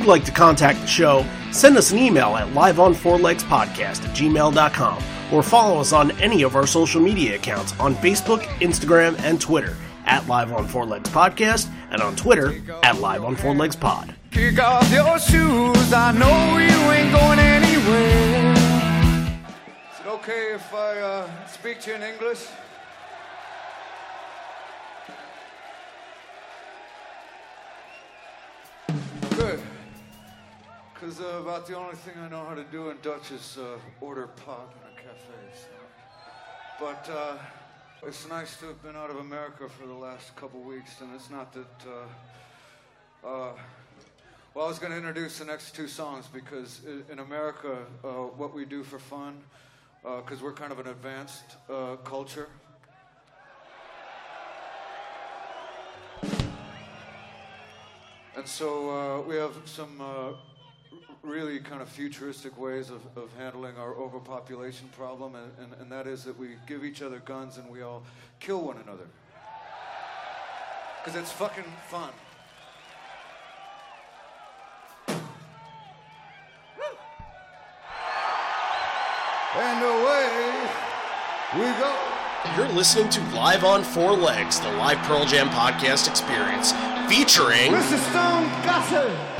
you'd like to contact the show, send us an email at liveonfourlegspodcast at gmail.com or follow us on any of our social media accounts on Facebook, Instagram, and Twitter at Live on Four Legs Podcast and on Twitter at Live on Four Legs Pod. Kick off your shoes, I know you ain't going anywhere. Is it okay if I uh, speak to you in English? Because uh, about the only thing I know how to do in Dutch is uh, order pop in a cafe. So. But uh, it's nice to have been out of America for the last couple weeks, and it's not that. Uh, uh, well, I was going to introduce the next two songs because in America, uh, what we do for fun, because we're kind of an advanced culture. And so uh, we have some uh, really kind of futuristic ways of, of handling our overpopulation problem, and, and, and that is that we give each other guns and we all kill one another. Because it's fucking fun. And away we go. You're listening to Live on Four Legs, the live Pearl Jam podcast experience, featuring Mr. Stone Gossard.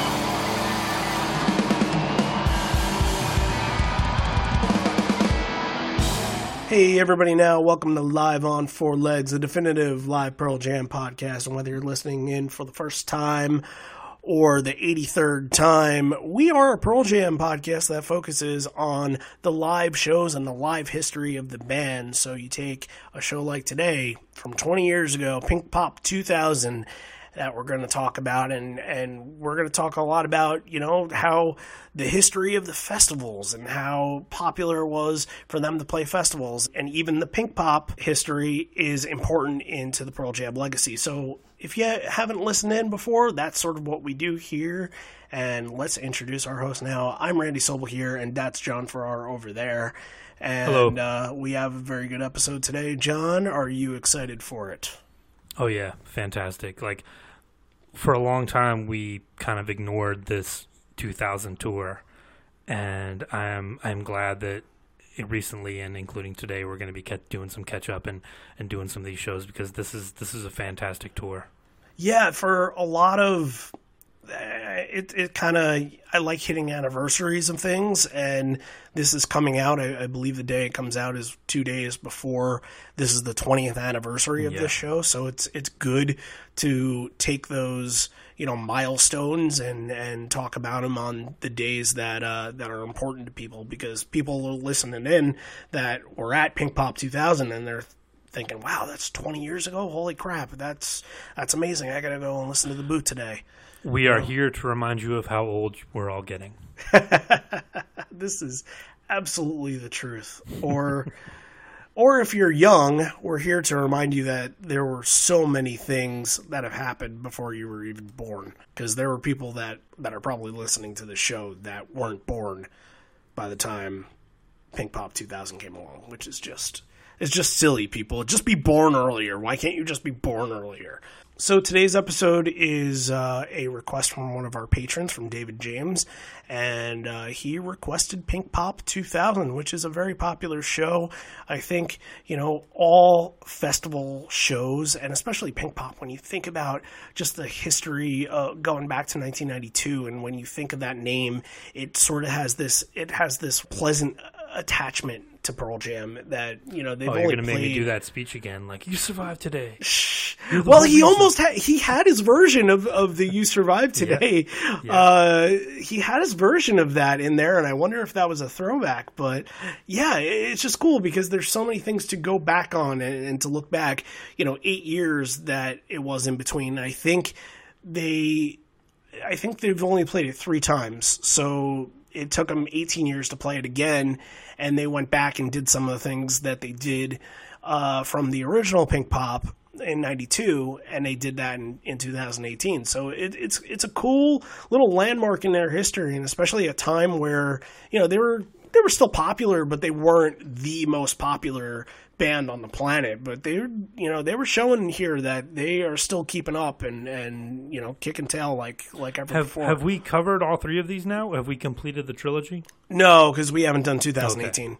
Hey, everybody, now welcome to Live on Four Legs, the definitive live Pearl Jam podcast. And whether you're listening in for the first time or the 83rd time, we are a Pearl Jam podcast that focuses on the live shows and the live history of the band. So you take a show like today from 20 years ago, Pink Pop 2000 that we're going to talk about and and we're going to talk a lot about you know how the history of the festivals and how popular it was for them to play festivals. And even the pink pop history is important into the Pearl Jam legacy. So if you haven't listened in before that's sort of what we do here. And let's introduce our host now. I'm Randy Sobel here and that's John Farrar over there. And Hello. Uh, we have a very good episode today. John are you excited for it Oh yeah, fantastic. Like for a long time we kind of ignored this 2000 tour and I'm I'm glad that recently and including today we're going to be doing some catch up and and doing some of these shows because this is this is a fantastic tour. Yeah, for a lot of it, it kind of I like hitting anniversaries of things, and this is coming out. I, I believe the day it comes out is two days before this is the twentieth anniversary of Yeah. this show. So it's it's good to take those you know milestones and and talk about them on the days that uh, that are important to people because people are listening in that were at Pink Pop 2000 and they're thinking, "Wow, that's 20 years ago. Holy crap, that's that's amazing. I got to go and listen to the boot today." We are here to remind you of how old we're all getting. This is absolutely the truth. Or or if you're young, we're here to remind you that there were so many things that have happened before you were even born because there were people that that are probably listening to the show that weren't born by the time Pink Pop 2000 came along, which is just it's just silly people. Just be born earlier. Why can't you just be born earlier? So today's episode is uh, a request from one of our patrons, from David James, and uh, he requested Pink Pop 2000, which is a very popular show. I think you know all festival shows, and especially Pink Pop. When you think about just the history uh, going back to 1992, and when you think of that name, it sort of has this it has this pleasant attachment to Pearl Jam that you know they've Oh, only you're gonna make me do that speech again. Like you survived today. Well, he reason. almost had he had his version of, of the "You Survived Today." Uh, he had his version of that in there, and I wonder if that was a throwback. But yeah, it's just cool because there's so many things to go back on and, and to look back. You know, eight years that it was in between. I think they, I think they've only played it three times, so it took them 18 years to play it again, and they went back and did some of the things that they did uh, from the original Pink Pop in '92, and they did that in, in 2018. So it, it's it's a cool little landmark in their history, and especially a time where you know they were they were still popular, but they weren't the most popular band on the planet. But they were you know they were showing here that they are still keeping up and and you know kicking tail like like ever Have before. have we covered all three of these now? Have we completed the trilogy? no, because we haven't done 2018.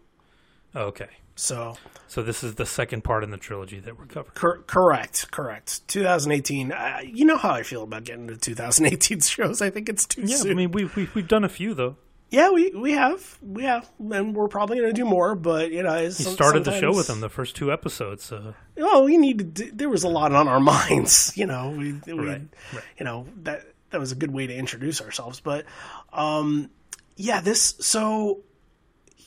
Oh, okay. So So this is the second part in the trilogy that we're covering. Cor- correct, correct. 2018. Uh, you know how I feel about getting to 2018 shows. I think it's too Yeah, soon. I mean we've we've, we've done a few though. Yeah, we we have, we have, and we're probably going to do more. But you know, We started the show with them the first two episodes. So Oh, we needed. To, there was a lot on our minds. You know, we, we Right, right. you know that that was a good way to introduce ourselves. But um, yeah, this. So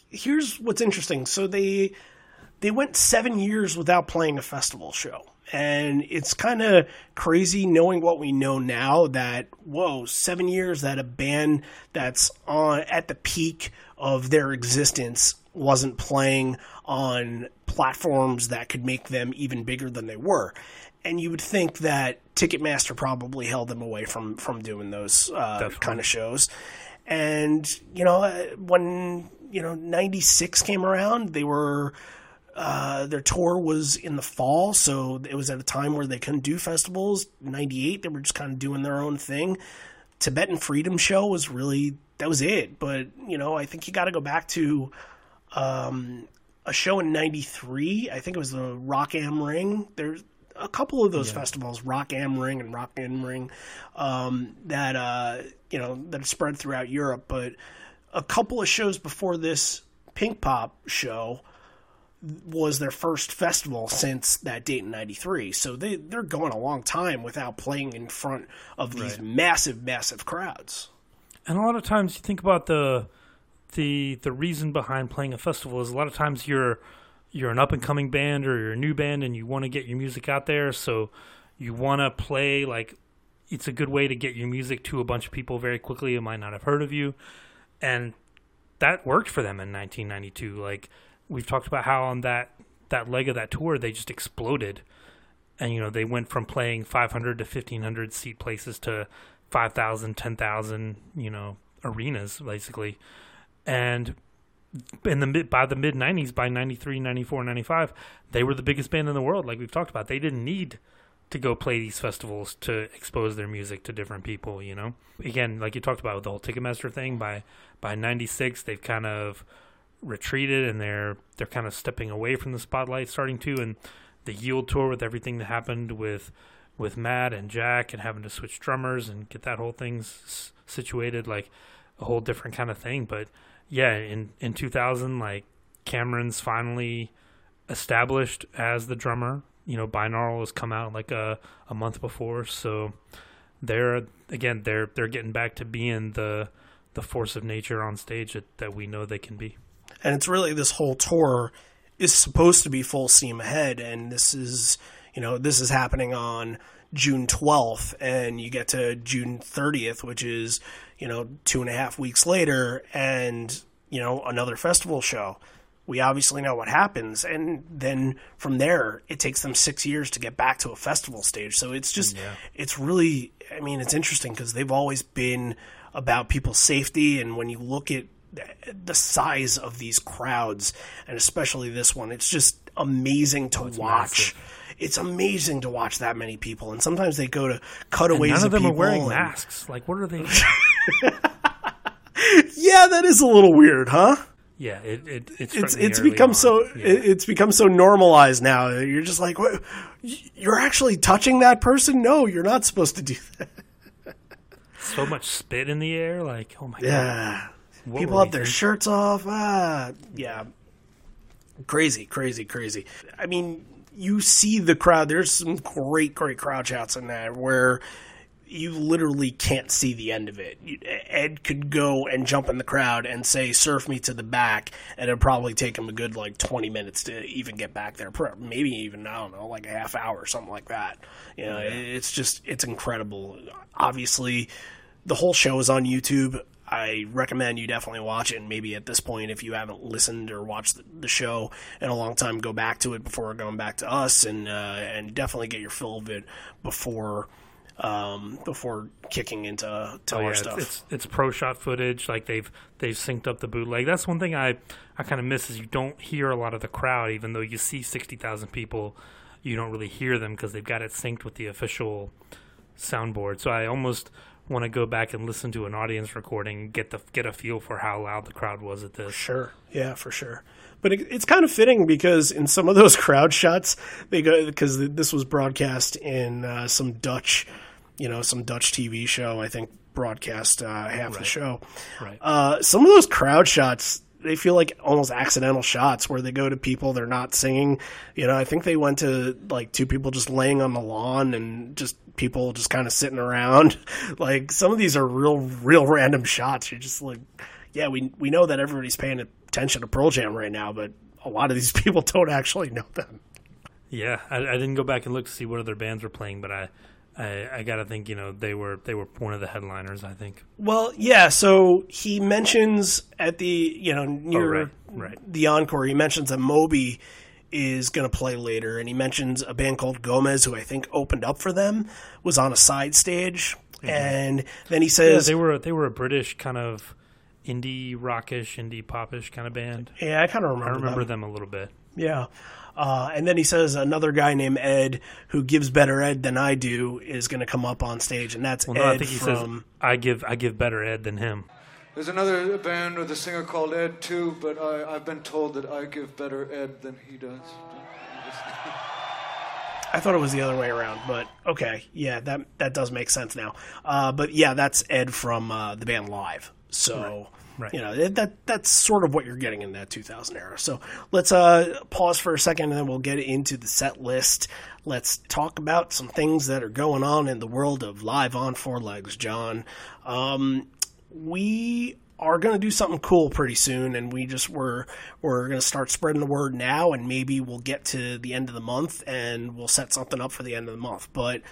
here's what's interesting. So they they went seven years without playing a festival show. And it's kind of crazy knowing what we know now that, whoa, seven years that a band that's on at the peak of their existence wasn't playing on platforms that could make them even bigger than they were. And you would think that Ticketmaster probably held them away from, from doing those uh, kind of shows. And, you know, when, you know, 96 came around, they were uh, their tour was in the fall, so it was at a time where they couldn't do festivals. '98, they were just kind of doing their own thing. Tibetan Freedom Show was really that was it. But you know, I think you got to go back to um, a show in '93. I think it was the Rock Am Ring. There's a couple of those festivals, Rock Am Ring and Rock Am Ring, um, that uh, you know that spread throughout Europe. But a couple of shows before this Pink Pop show was their first festival since that date in 93 so they, they're going a long time without playing in front of these massive massive crowds. And a lot of times you think about the the the reason behind playing a festival is a lot of times you're you're an up and coming band or you're a new band and you want to get your music out there. So you want to play like it's a good way to get your music to a bunch of people very quickly who might not have heard of you. And that worked for them in 1992 like we've talked about how on that that leg of that tour they just exploded. And you know they went from playing 500 to 1500 seat places to 5000 10000 you know arenas basically. And in the mid by the mid 90s by 93 94 95 they were the biggest band in the world like we've talked about. They didn't need to go play these festivals to expose their music to different people you know? Again like you talked about with the whole ticketmaster thing by by 96 they've kind of retreated and they're they're kind of stepping away from the spotlight starting to and the yield tour with everything that happened with with Matt and Jack and having to switch drummers and get that whole thing s- situated like a whole different kind of thing. But yeah in in 2000 like Cameron's finally established as the drummer. You know binaural has come out like a a month before. So they're again they're they're getting back to being the the force of nature on stage that, that we know they can be and it's really this whole tour is supposed to be full steam ahead and this is you know this is happening on june 12th and you get to june 30th which is you know two and a half weeks later and you know another festival show. We obviously know what happens and then from there it takes them six years to get back to a festival stage. So it's just it's really i mean it's interesting because they've always been about people's safety and when you look at the size of these crowds and especially this one it's just amazing to oh, watch massive. it's amazing to watch that many people and sometimes they go to cutaways none of them are people wearing and- masks like what are they yeah that is a little weird huh yeah it, it it's it's it's become on. so Yeah. it, it's become so normalized now. You're just like, what? You're actually touching that person? No, you're not supposed to do that. so much spit in the air like oh my god Yeah, What people have their shirts off. Ah, yeah. Crazy, crazy, crazy. I mean, you see the crowd. There's some great, great crowd shots in that where you literally can't see the end of it. Ed could go and jump in the crowd and say, surf me to the back, and it'd probably take him a good like 20 minutes to even get back there. Maybe even, I don't know, like a half hour or something like that. You know, yeah. it's just, it's incredible. Obviously, the whole show is on YouTube. I recommend you definitely watch it. And maybe at this point, if you haven't listened or watched the show in a long time, go back to it before going back to us, and uh, and definitely get your fill of it before um, before kicking into to oh, yeah. stuff. It's, it's pro shot footage. Like they've they've synced up the bootleg. That's one thing I I kind of miss is you don't hear a lot of the crowd, even though you see sixty thousand people. You don't really hear them because they've got it synced with the official soundboard. So I almost want to go back and listen to an audience recording, get the get a feel for how loud the crowd was at this. Sure, yeah, for sure. But it, it's kind of fitting because in some of those crowd shots, they go because this was broadcast in uh, some Dutch, you know, some Dutch TV show. I think broadcast uh, half right. the show. Right. Uh, some of those crowd shots, they feel like almost accidental shots where they go to people they're not singing. You know, I think they went to like two people just laying on the lawn and just people just kind of sitting around. like some of these are real, real random shots. You're just like, yeah, we we know that everybody's paying attention to Pearl Jam right now, but a lot of these people don't actually know them. Yeah, I, I didn't go back and look to see what other bands were playing, but I I, I got to think, you know, they were they were one of the headliners. I think. Well, yeah. So he mentions at the you know near oh, right, right. the encore, he mentions that Moby is going to play later, and he mentions a band called Gomez, who I think opened up for them, was on a side stage, mm-hmm. and then he says yeah, they were they were a British kind of indie rockish, indie popish kind of band. Yeah, I kind of remember. I remember them. them a little bit. Yeah. Uh, and then he says another guy named Ed who gives better Ed than I do is going to come up on stage, and that's well, no, Ed I think he from. Says, I give I give better Ed than him. There's another band with a singer called Ed too, but I, have been told that I give better Ed than he does. I thought it was the other way around, but okay, yeah, that that does make sense now. Uh, but yeah, that's Ed from uh, the band Live. So. Right. Right. You know that that's sort of what you're getting in that 2000 era. So let's uh, pause for a second, and then we'll get into the set list. Let's talk about some things that are going on in the world of live on four legs, John. Um, we are going to do something cool pretty soon and we just we're we're going to start spreading the word now and maybe we'll get to the end of the month and we'll set something up for the end of the month but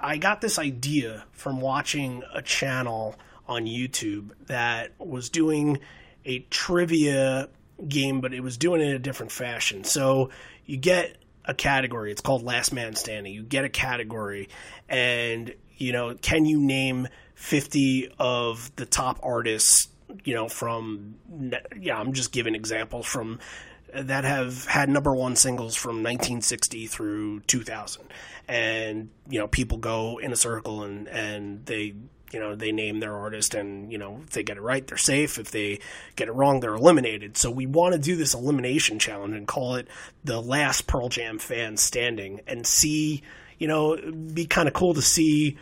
i got this idea from watching a channel on youtube that was doing a trivia game but it was doing it in a different fashion. So you get a category. It's called last man standing. You get a category and you know can you name 50 of the top artists, you know, from, yeah, I'm just giving examples from that have had number one singles from 1960 through 2000. And, you know, people go in a circle and, and they, you know, they name their artist and, you know, if they get it right, they're safe. If they get it wrong, they're eliminated. So we want to do this elimination challenge and call it the last Pearl Jam fan standing and see, you know, be kind of cool to see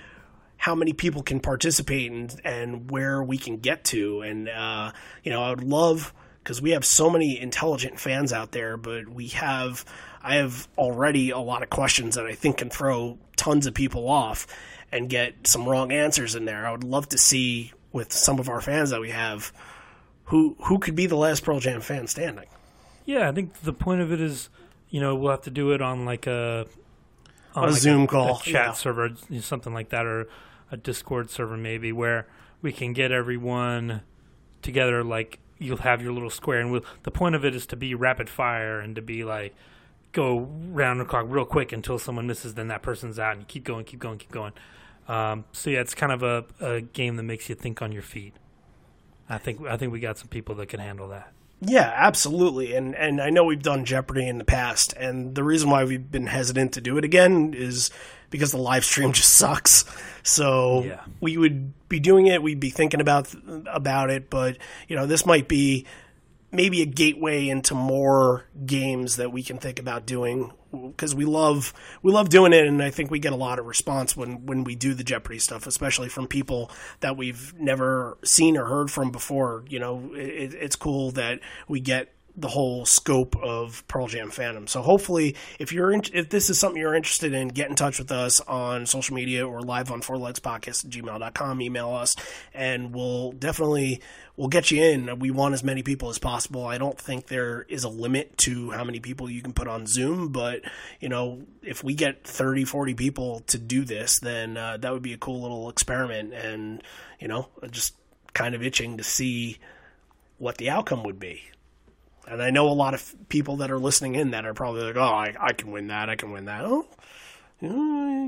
how many people can participate and, and where we can get to. And, uh, you know, I would love, because we have so many intelligent fans out there, but we have, I have already a lot of questions that I think can throw tons of people off and get some wrong answers in there. I would love to see with some of our fans that we have who who could be the last Pearl Jam fan standing. Yeah, I think the point of it is, you know, we'll have to do it on like a on a like Zoom a, call, a chat yeah. server, something like that, or a Discord server maybe where we can get everyone together. Like you'll have your little square, and we'll, the point of it is to be rapid fire and to be like go round the clock real quick until someone misses, then that person's out, and you keep going, keep going, keep going. Um, so yeah, it's kind of a, a game that makes you think on your feet. I think I think we got some people that can handle that. Yeah, absolutely. And and I know we've done Jeopardy in the past, and the reason why we've been hesitant to do it again is because the live stream just sucks. So yeah. we would be doing it, we'd be thinking about about it, but you know, this might be maybe a gateway into more games that we can think about doing because we love we love doing it and I think we get a lot of response when when we do the Jeopardy stuff especially from people that we've never seen or heard from before. You know it, it's cool that we get the whole scope of Pearl Jam fandom. So hopefully, if you're in, if this is something you're interested in, get in touch with us on social media or live on Four Legs Podcast at gmail.com. Email us, and we'll definitely we'll get you in. We want as many people as possible. I don't think there is a limit to how many people you can put on Zoom, but you know, if we get 30, 40 people to do this, then uh, that would be a cool little experiment. And you know, just kind of itching to see what the outcome would be. And I know a lot of people that are listening in that are probably like, "Oh, I, I can win that. I can win that." Oh,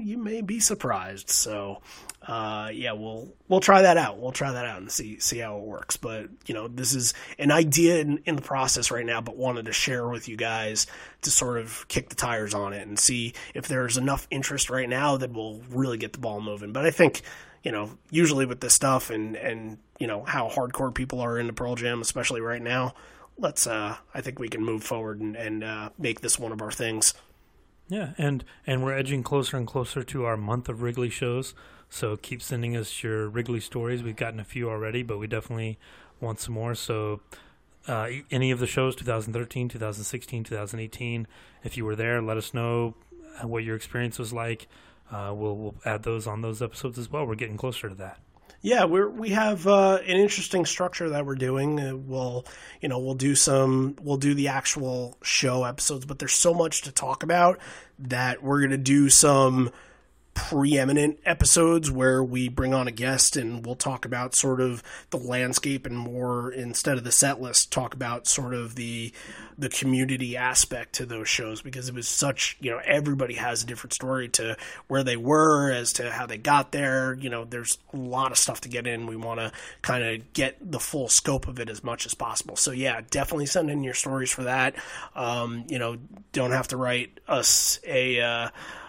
you may be surprised. So, uh, yeah, we'll we'll try that out. We'll try that out and see see how it works. But you know, this is an idea in, in the process right now, but wanted to share with you guys to sort of kick the tires on it and see if there's enough interest right now that we'll really get the ball moving. But I think you know, usually with this stuff and and you know how hardcore people are into Pearl Jam, especially right now let's uh I think we can move forward and, and uh, make this one of our things. Yeah, and and we're edging closer and closer to our month of Wrigley shows. So keep sending us your Wrigley stories. We've gotten a few already, but we definitely want some more. So uh, any of the shows 2013, 2016, 2018, if you were there, let us know what your experience was like. Uh, we'll, we'll add those on those episodes as well. We're getting closer to that. Yeah, we're we have uh, an interesting structure that we're doing. Uh, we'll you know we'll do some we'll do the actual show episodes, but there's so much to talk about that we're gonna do some preeminent episodes where we bring on a guest and we'll talk about sort of the landscape and more instead of the set list talk about sort of the the community aspect to those shows because it was such you know everybody has a different story to where they were as to how they got there. You know there's a lot of stuff to get in. We want to kind of get the full scope of it as much as possible. So yeah definitely send in your stories for that. Um, you know don't have to write us a uh,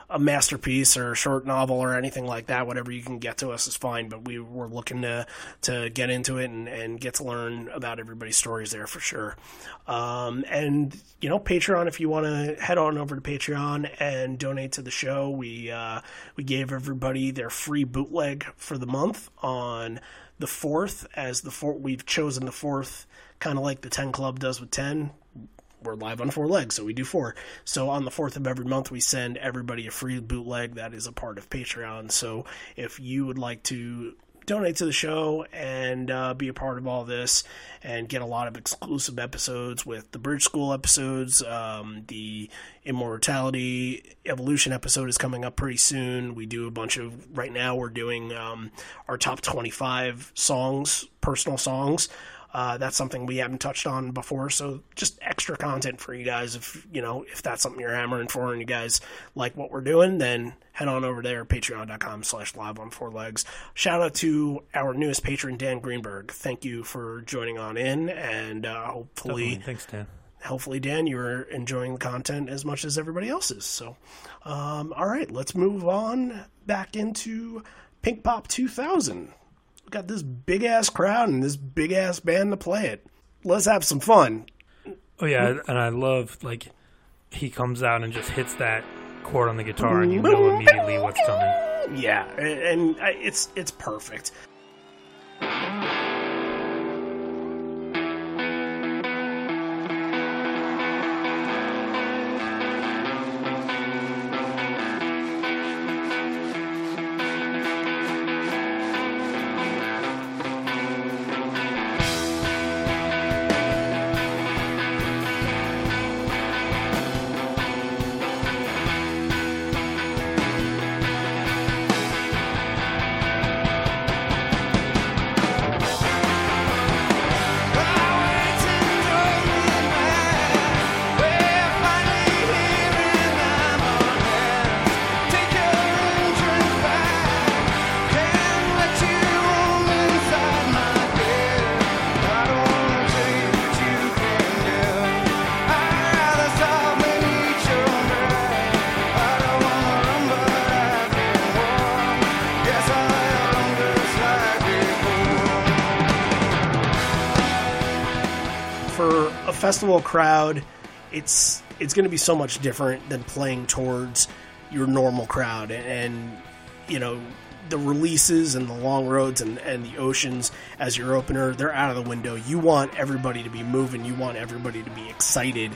a masterpiece or a short novel or anything like that, whatever you can get to us is fine. But we were looking to to get into it and, and get to learn about everybody's stories there for sure. Um, and you know, Patreon, if you want to head on over to Patreon and donate to the show, we uh, we gave everybody their free bootleg for the month on the fourth as the fourth. We've chosen the fourth, kind of like the Ten Club does with ten we're live on four legs, so we do four. So on the fourth of every month, we send everybody a free bootleg that is a part of Patreon. So if you would like to donate to the show and uh, be a part of all this and get a lot of exclusive episodes with the Bridge School episodes. Um, the Immortality Evolution episode is coming up pretty soon. We do a bunch of, right now, we're doing um, our top 25 songs, personal songs. Uh, that's something we haven't touched on before, so just extra content for you guys. If you know if that's something you're hammering for and you guys like what we're doing, then head on over there, Patreon.com/slash Live on Four Legs. Shout out to our newest patron, Dan Greenberg. Thank you for joining on in, and uh, hopefully, Definitely. thanks, Dan. Hopefully, Dan, you're enjoying the content as much as everybody else is. So, um, all right, let's move on back into Pinkpop 2000 got this big ass crowd and this big ass band to play it. Let's have some fun. Oh yeah, and I love like he comes out and just hits that chord on the guitar, and you know immediately what's coming. Yeah, and it's it's perfect. Festival crowd, it's it's going to be so much different than playing towards your normal crowd. And, you know, the releases and the long roads and, and the oceans as your opener, they're out of the window. You want everybody to be moving. You want everybody to be excited.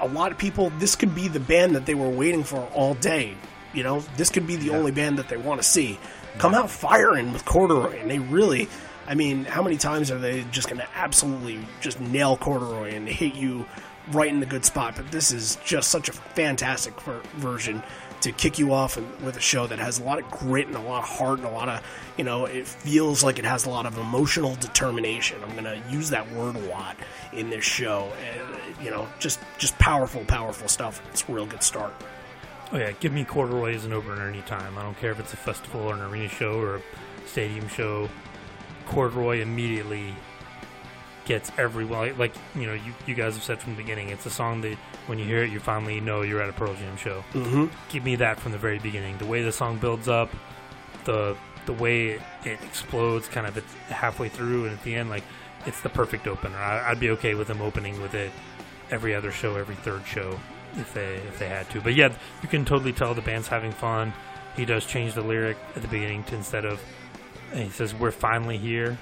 A lot of people, this could be the band that they were waiting for all day. You know, this could be the only band that they want to see. Come out firing with Corduroy, and they really. I mean, how many times are they just going to absolutely just nail Corduroy and hit you right in the good spot? But this is just such a fantastic ver- version to kick you off with a show that has a lot of grit and a lot of heart and a lot of, you know, it feels like it has a lot of emotional determination. I'm going to use that word a lot in this show. And, you know, just just powerful, powerful stuff. It's a real good start. Oh yeah, give me corduroy as an opener anytime. I don't care if it's a festival or an arena show or a stadium show. Corduroy immediately gets everyone like you know you, you guys have said from the beginning it's a song that when you hear it you finally know you're at a pearl jam show. Mm-hmm. give me that from the very beginning. The way the song builds up the the way it, it explodes kind of halfway through and at the end like it's the perfect opener. I, i'd be okay with them opening with it every other show every third show if they if they had to. But yeah you can totally tell the band's having fun. He does change the lyric at the beginning to instead of he says we're finally here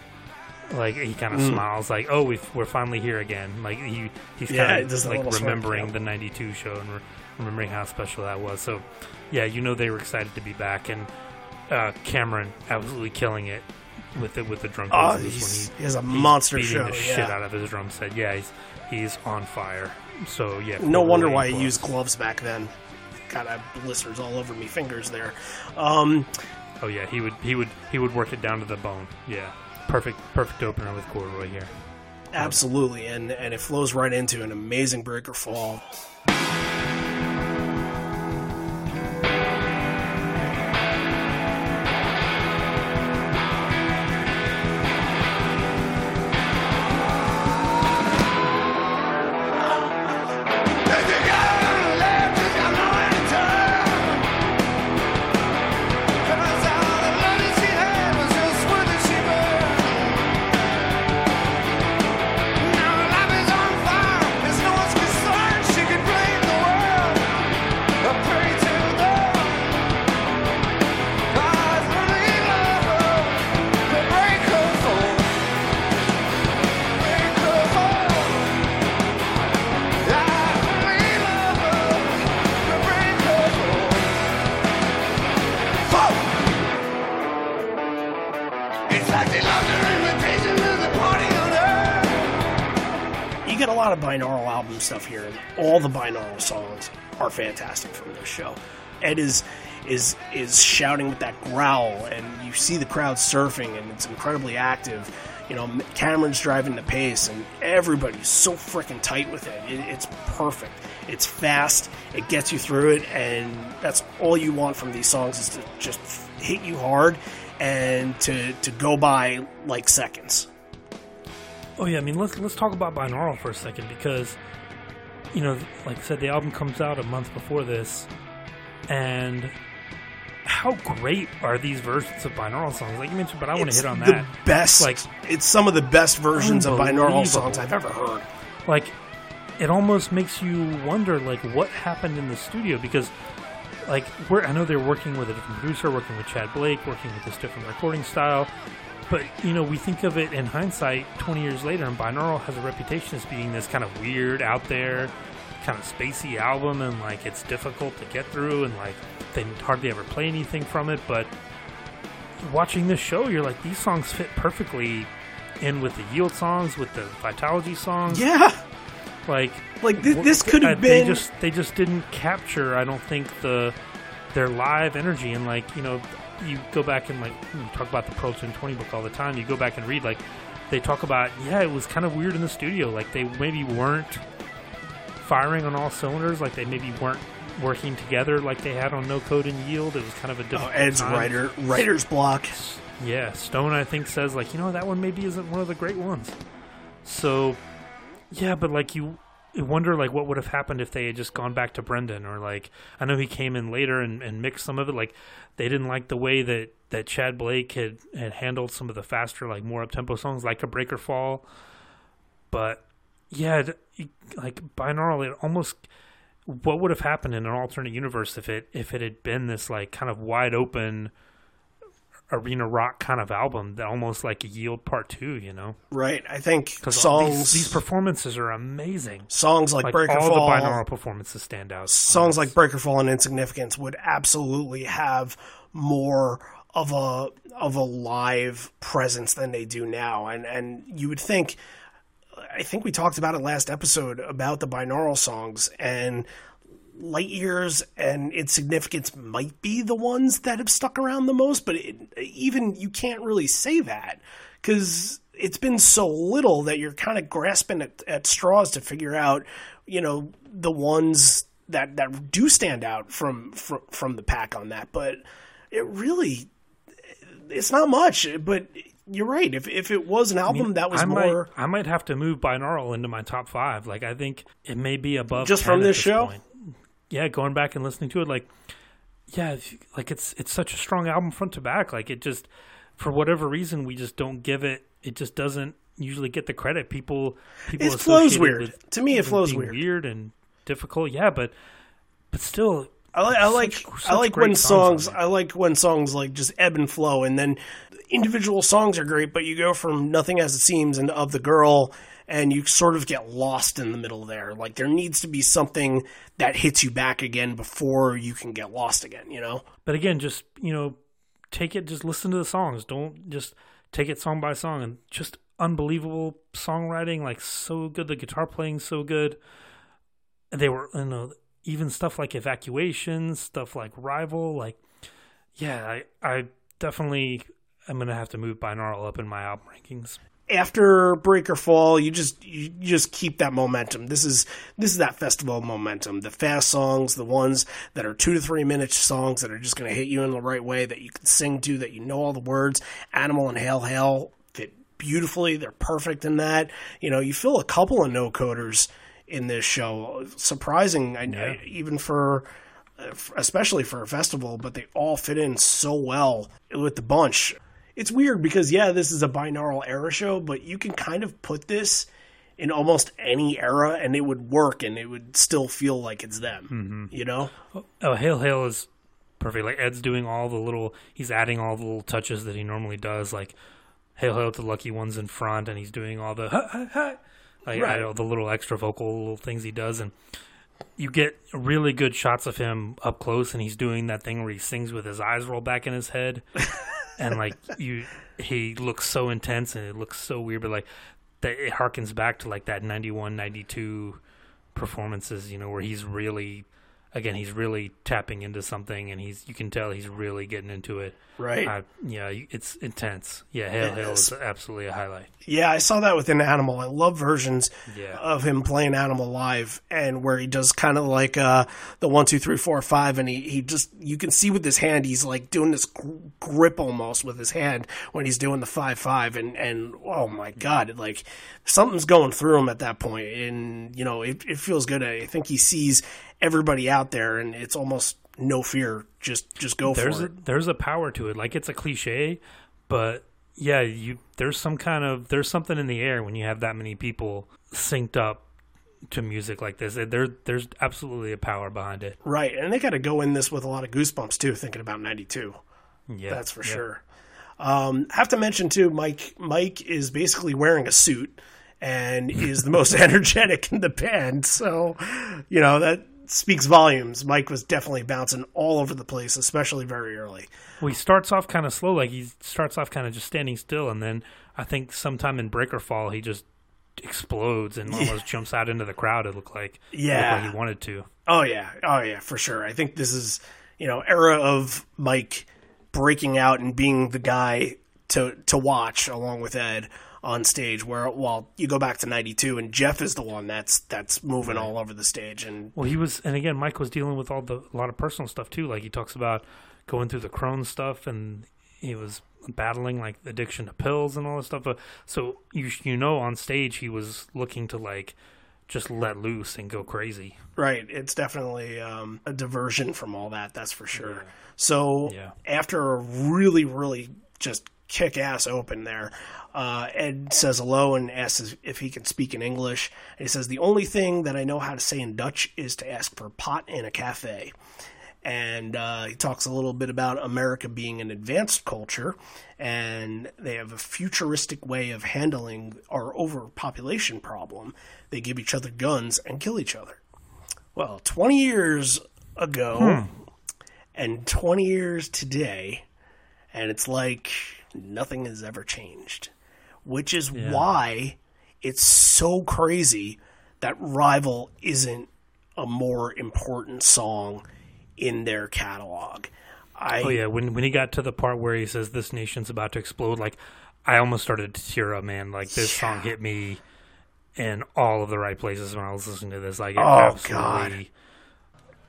like he kind of mm. smiles, like, "Oh, we are finally here again." Like he he's yeah, kind of like remembering the '92 show and re- remembering how special that was. So, yeah, you know they were excited to be back, and uh, Cameron absolutely killing it with it with the drum. Oh, he's, he, has a monster beating show. the yeah. shit out of his drum set. Yeah, he's he's on fire. So yeah, no wonder why he used gloves back then. God, I blisters all over me fingers there. Um, oh yeah, he would he would he would work it down to the bone. Yeah perfect perfect opener with corduroy here. Absolutely, and and it flows right into an amazing breaker fall. All songs are fantastic from this show. Ed is is is shouting with that growl, and you see the crowd surfing, and it's incredibly active. You know, Cameron's driving the pace, and everybody's so freaking tight with it. it. It's perfect. It's fast. It gets you through it, and that's all you want from these songs is to just hit you hard and to to go by like seconds. Oh yeah, I mean let's let's talk about binaural for a second because you know, like I said, the album comes out a month before this, and how great are these versions of binaural songs? Like you mentioned, but I want to hit on that. The best, like it's some of the best versions of binaural songs I've ever heard. Like it almost makes you wonder, like what happened in the studio because. Like we're, I know they're working with a different producer, working with Tchad Blake, working with this different recording style, but you know, we think of it in hindsight, 20 years later, and binaural has a reputation as being this kind of weird, out there, kind of spacey album, and like it's difficult to get through, and like they hardly ever play anything from it. But watching this show, you're like, these songs fit perfectly in with the Yield songs, with the Vitalogy songs. Yeah. Like, like th- this could have uh, been. They just they just didn't capture. I don't think the their live energy and like you know you go back and like hmm, talk about the Pearl Jam 20 book all the time. You go back and read like they talk about yeah, it was kind of weird in the studio. Like they maybe weren't firing on all cylinders. Like they maybe weren't working together like they had on No Code and Yield. It was kind of a different. Oh, Ed's time. writer writer's block. Yeah, Stone I think says like you know that one maybe isn't one of the great ones. So yeah, but like you wonder like what would have happened if they had just gone back to Brendan or like I know he came in later and, and mixed some of it like they didn't like the way that, that Tchad Blake had, had handled some of the faster like more up tempo songs like a Breaker Fall. But yeah like binaural it almost what would have happened in an alternate universe if it if it had been this like kind of wide open arena rock kind of album that almost like a Yield Part Two, you know? Right. I think Because songs these, these performances are amazing. songs like, Like Breaker all Fall, the binaural performances stand out. songs like Breaker Fall and Insignificance would absolutely have more of a of a live presence than they do now. And and you would think I think we talked about it last episode about the binaural songs and light years and Insignificance might be the ones that have stuck around the most, but it, even you can't really say that because it's been so little that you're kind of grasping at, at straws to figure out, you know, the ones that that do stand out from from, from the pack on that. But it really, it's not much. But you're right. If if it was an album that was I more might, I might have to move binaural into my top five. Like I think it may be above Just 10 from this show? point. Yeah, going back and listening to it, like yeah, like it's it's such a strong album front to back. Like it just for whatever reason we just don't give it. It just doesn't usually get the credit people people. it flows weird with- to me. It flows weird. weird and difficult. Yeah, but but still, I like, I like, Such- I like when songs songs. I like when songs like just ebb and flow, and then individual songs are great, but you go from nothing as it seems and of the girl, and you sort of get lost in the middle there. Like there needs to be something that hits you back again before you can get lost again. You know? But again, just you know, take it. Just listen to the songs. Don't just take it song by song. And just unbelievable songwriting. Like so good. The guitar playing so good. They were you know even stuff like evacuations, stuff like rival. Like yeah, I I definitely am gonna have to move binaural up in my album rankings. After Breaker Fall, you just you just keep that momentum. This is this is that festival momentum. The fast songs, the ones that are two to three minute songs that are just going to hit you in the right way that you can sing to, that you know all the words. Animal and Hail Hail fit beautifully. They're perfect in that. You know, you feel a couple of no coders in this show. Surprising, I, I, even for uh, especially for a festival, but they all fit in so well with the bunch. It's weird because yeah, this is a binaural era show, but you can kind of put this in almost any era and it would work and it would still feel like it's them. Mm-hmm. You know? Oh, Hail Hail is perfect. Like Ed's doing all the little, he's adding all the little touches that he normally does. Like Hail Hail to the lucky ones in front, and he's doing all the ha, ha, ha, like Right. Know, the little extra vocal little things he does, and you get really good shots of him up close, and he's doing that thing where he sings with his eyes rolled back in his head, and like you, he looks so intense, and it looks so weird, but like that it harkens back to like that 91, 92 performances, you know, where he's really again he's really tapping into something and he's you can tell he's really getting into it Right. uh, yeah it's intense yeah hail hail is absolutely a highlight Yeah, I saw that with within Animal. I love versions Yeah. of him playing Animal live, and where he does kind of like uh, the one, two, three, four, five, and he, he just you can see with his hand he's like doing this grip almost with his hand when he's doing the five five, and and oh my god, it, like something's going through him at that point, and you know it, it feels good. I think he sees everybody out there, and it's almost no fear, just just go there's for a, it. there's a power to it like it's a cliche but yeah you there's some kind of there's something in the air when you have that many people synced up to music like this there there's absolutely a power behind it Right, and they got to go in this with a lot of goosebumps too, thinking about '92. yeah That's for yeah. sure. Um, have to mention too, Mike. Mike is basically wearing a suit and is the most energetic in the band. So, you know that speaks volumes. Mike was definitely bouncing all over the place, especially very early. Well, he starts off kind of slow, like he starts off kind of just standing still, and then I think sometime in Breaker Fall he just explodes and almost jumps out into the crowd. It looked like it looked Yeah. like he wanted to. Oh yeah, oh yeah, for sure. I think this is you know era of Mike breaking out and being the guy to to watch along with Ed on stage. Where well, you go back to '92 and Jeff is the one that's that's moving all over the stage and Well, he was, and again, Mike was dealing with all the a lot of personal stuff too. Like he talks about going through the Crohn stuff, and he was battling like addiction to pills and all this stuff. But so you you know, on stage he was looking to like just let loose and go crazy. Right. It's definitely um, a diversion from all that. That's for sure. So Yeah. after a really, really just kick ass open there, uh, Ed says hello and asks if he can speak in English. And he says, The only thing that I know how to say in Dutch is to ask for pot in a cafe. and uh, he talks a little bit about America being an advanced culture, and they have a futuristic way of handling our overpopulation problem. They give each other guns and kill each other. Well, 20 years ago and 20 years today, and it's like nothing has ever changed, which is why it's so crazy that Rival isn't a more important song in their catalog. I, Oh yeah, when when he got to the part where he says this nation's about to explode, like I almost started to tear up, man. Like this song hit me in all of the right places when I was listening to this. Like it Oh, absolutely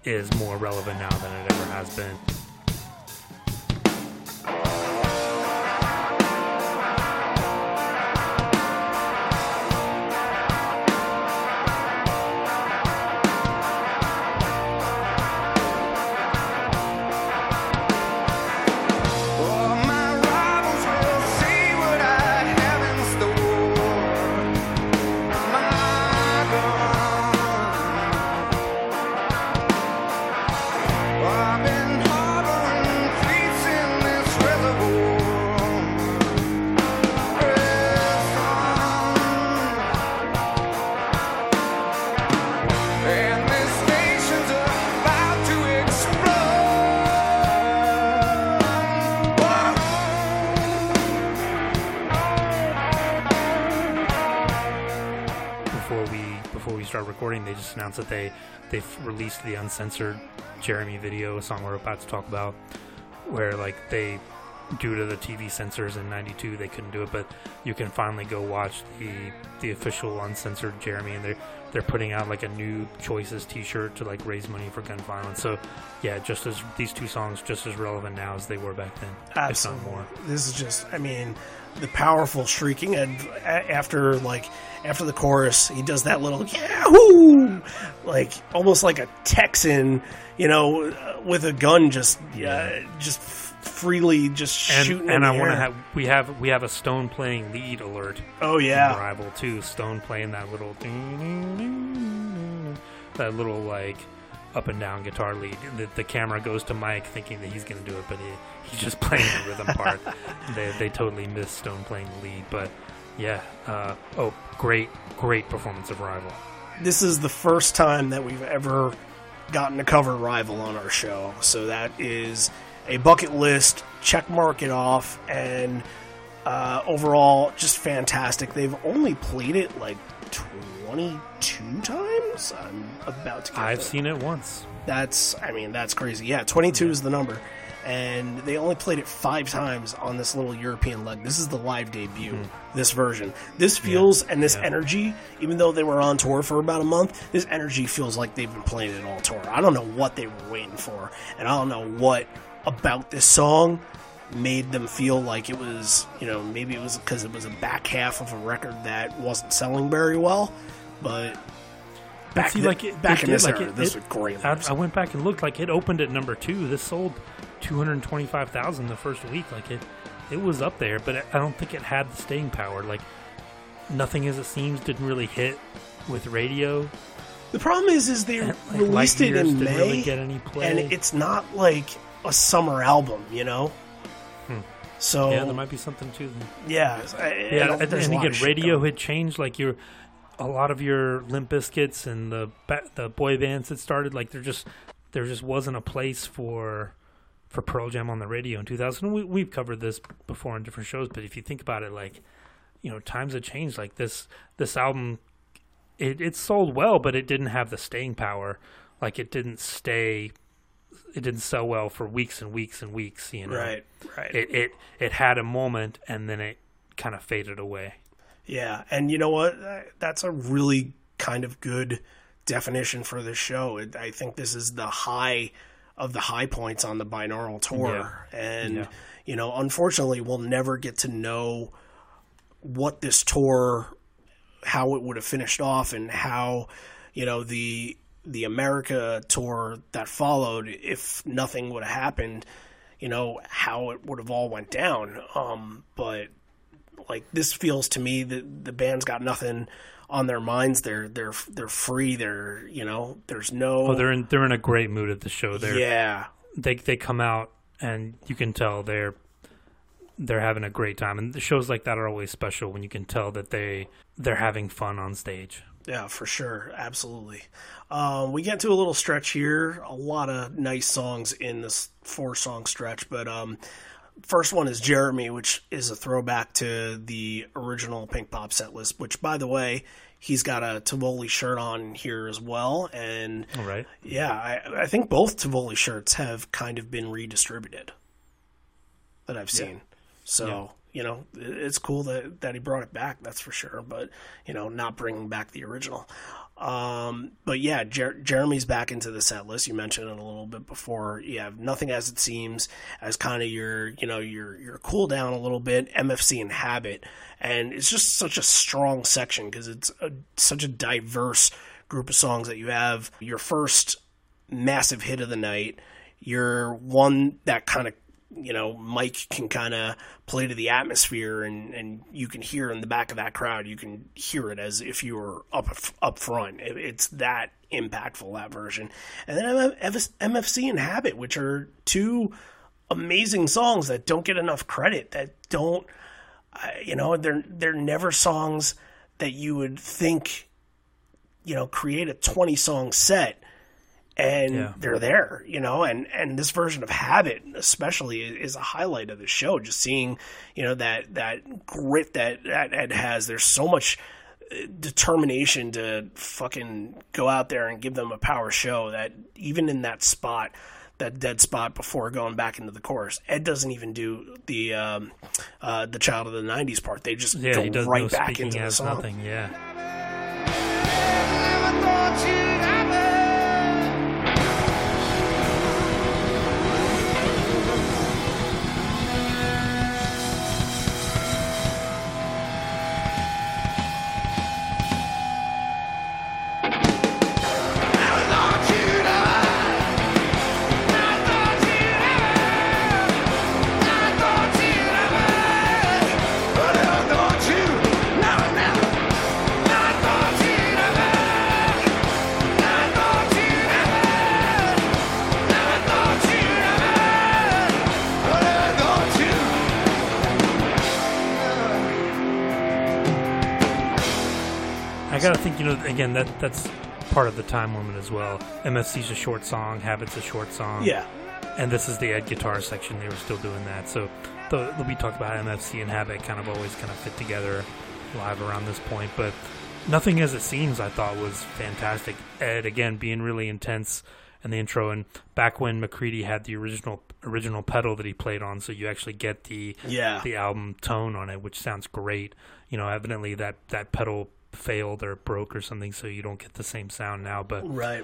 is more relevant now than it ever has been. That they they've released the uncensored Jeremy video, a song we're about to talk about, where like they due to the TV censors in '92 they couldn't do it, but you can finally go watch the the official uncensored Jeremy, and they're they're putting out like a new choices T-shirt to like raise money for gun violence. So yeah, just as these two songs just as relevant now as they were back then, if Absolutely. not more. This is just, I mean, the powerful shrieking, and after like after the chorus, he does that little yahoo, like almost like a Texan, you know, with a gun, just uh, just freely just And, shooting. and I want to have we have we have a Stone playing lead alert. Oh yeah, rival too. Stone playing that little that little like up and down guitar lead. The, the camera goes to Mike thinking that he's going to do it, but he, he's just playing the rhythm part. They they totally missed Stone playing the lead, but yeah. Uh, oh, great great performance of Rival. this is the first time that we've ever gotten to cover Rival on our show. So that is a bucket list. Check mark it off, and uh, overall, just fantastic. They've only played it like twenty-two times. I'm about to. Get I've seen it once. That's. I mean, that's crazy. Yeah, twenty-two is the number. And they only played it five times on this little European leg. This is the live debut, hmm. this version. This feels, and this yeah. energy, even though they were on tour for about a month, this energy feels like they've been playing it all tour. I don't know what they were waiting for, and I don't know what about this song made them feel like it was, you know, maybe it was because it was a back half of a record that wasn't selling very well, but back, see, th- like, it- back it in did, this like, era, it- this it- was great. I. I went back and looked. Like it opened at number two. This sold two hundred twenty-five thousand the first week. Like it, it was up there, but I don't think it had the staying power. Like nothing as it seems didn't really hit with radio. The problem is, is they Like, released it in didn't May, really get any play. and it's not like a summer album, you know. So Hmm. yeah, there might be something to them. yeah, I- I Yeah, don't- and, and again, radio had changed. Like your, a lot of your Limp Bizkits and the the boy bands that started. Like there just there just wasn't a place for for Pearl Jam on the radio in 2000. We, we've covered this before in different shows, but if you think about it, like you know, times have changed. Like this this album, it it sold well, but it didn't have the staying power. Like it didn't stay. It didn't sell well for weeks and weeks and weeks. You know, right, right. It it it had a moment and then it kind of faded away. Yeah, and you know what? Uh, That's a really kind of good definition for this show. It, I think this is the high of the high points on the binaural tour, and Yeah. you know, unfortunately, we'll never get to know what this tour, how it would have finished off, and how you know the the America tour that followed, if nothing would have happened, you know how it would have all went down. Um, but like this feels to me that the band's got nothing on their minds. They're they're they're free. They're you know there's no Oh, they're in they're in a great mood at the show. They're yeah they they come out and you can tell they're they're having a great time. And the shows like that are always special when you can tell that they they're having fun on stage. Yeah, for sure. Absolutely. Um, we get to a little stretch here. A lot of nice songs in this four song stretch, but um, first one is Jeremy, which is a throwback to the original Pink Pop set list, which, by the way, he's got a Tivoli shirt on here as well. And All right. yeah, I, I think both Tivoli shirts have kind of been redistributed that I've seen. So, Yeah. you know, it's cool that, that he brought it back, that's for sure. But, you know, not bringing back the original. Um, but yeah, Jer- Jeremy's back into the set list. You mentioned it a little bit before. You have nothing as it seems as kind of your, you know, your your cool down a little bit. MFC and Habit, and it's just such a strong section because it's a, such a diverse group of songs that you have. Your first massive hit of the night. Your one that kind of you know Mike can kind of play to the atmosphere and and you can hear in the back of that crowd you can hear it as if you were up up front. It- it's that impactful that version. And then MFC and Habit which are two amazing songs that don't get enough credit that don't uh, you know they're they're never songs that you would think you know create a 20 song set and Yeah. they're there, you know, and and this version of Habit especially is a highlight of the show. Just seeing, you know, that that grit that that Ed has. There's so much uh, determination to fucking go out there and give them a power show that even in that spot. That dead spot before going back into the chorus. Ed doesn't even do the um, uh, the child of the '90s part. They just Yeah, go he right no back into the as song. nothing. Yeah. I gotta think, you know, again, that that's part of the time limit as well. MFC's a short song, Habit's a short song. Yeah, And this is the Ed guitar section. They were still doing that. So the, we talked about MFC and Habit kind of always kind of fit together live around this point. But Nothing as it seems, I thought was fantastic. Ed again being really intense in the intro, and back when McCready had the original original pedal that he played on, so you actually get the Yeah. the album tone on it, which sounds great. You know, evidently that that pedal failed or broke or something, so you don't get the same sound now. But Right.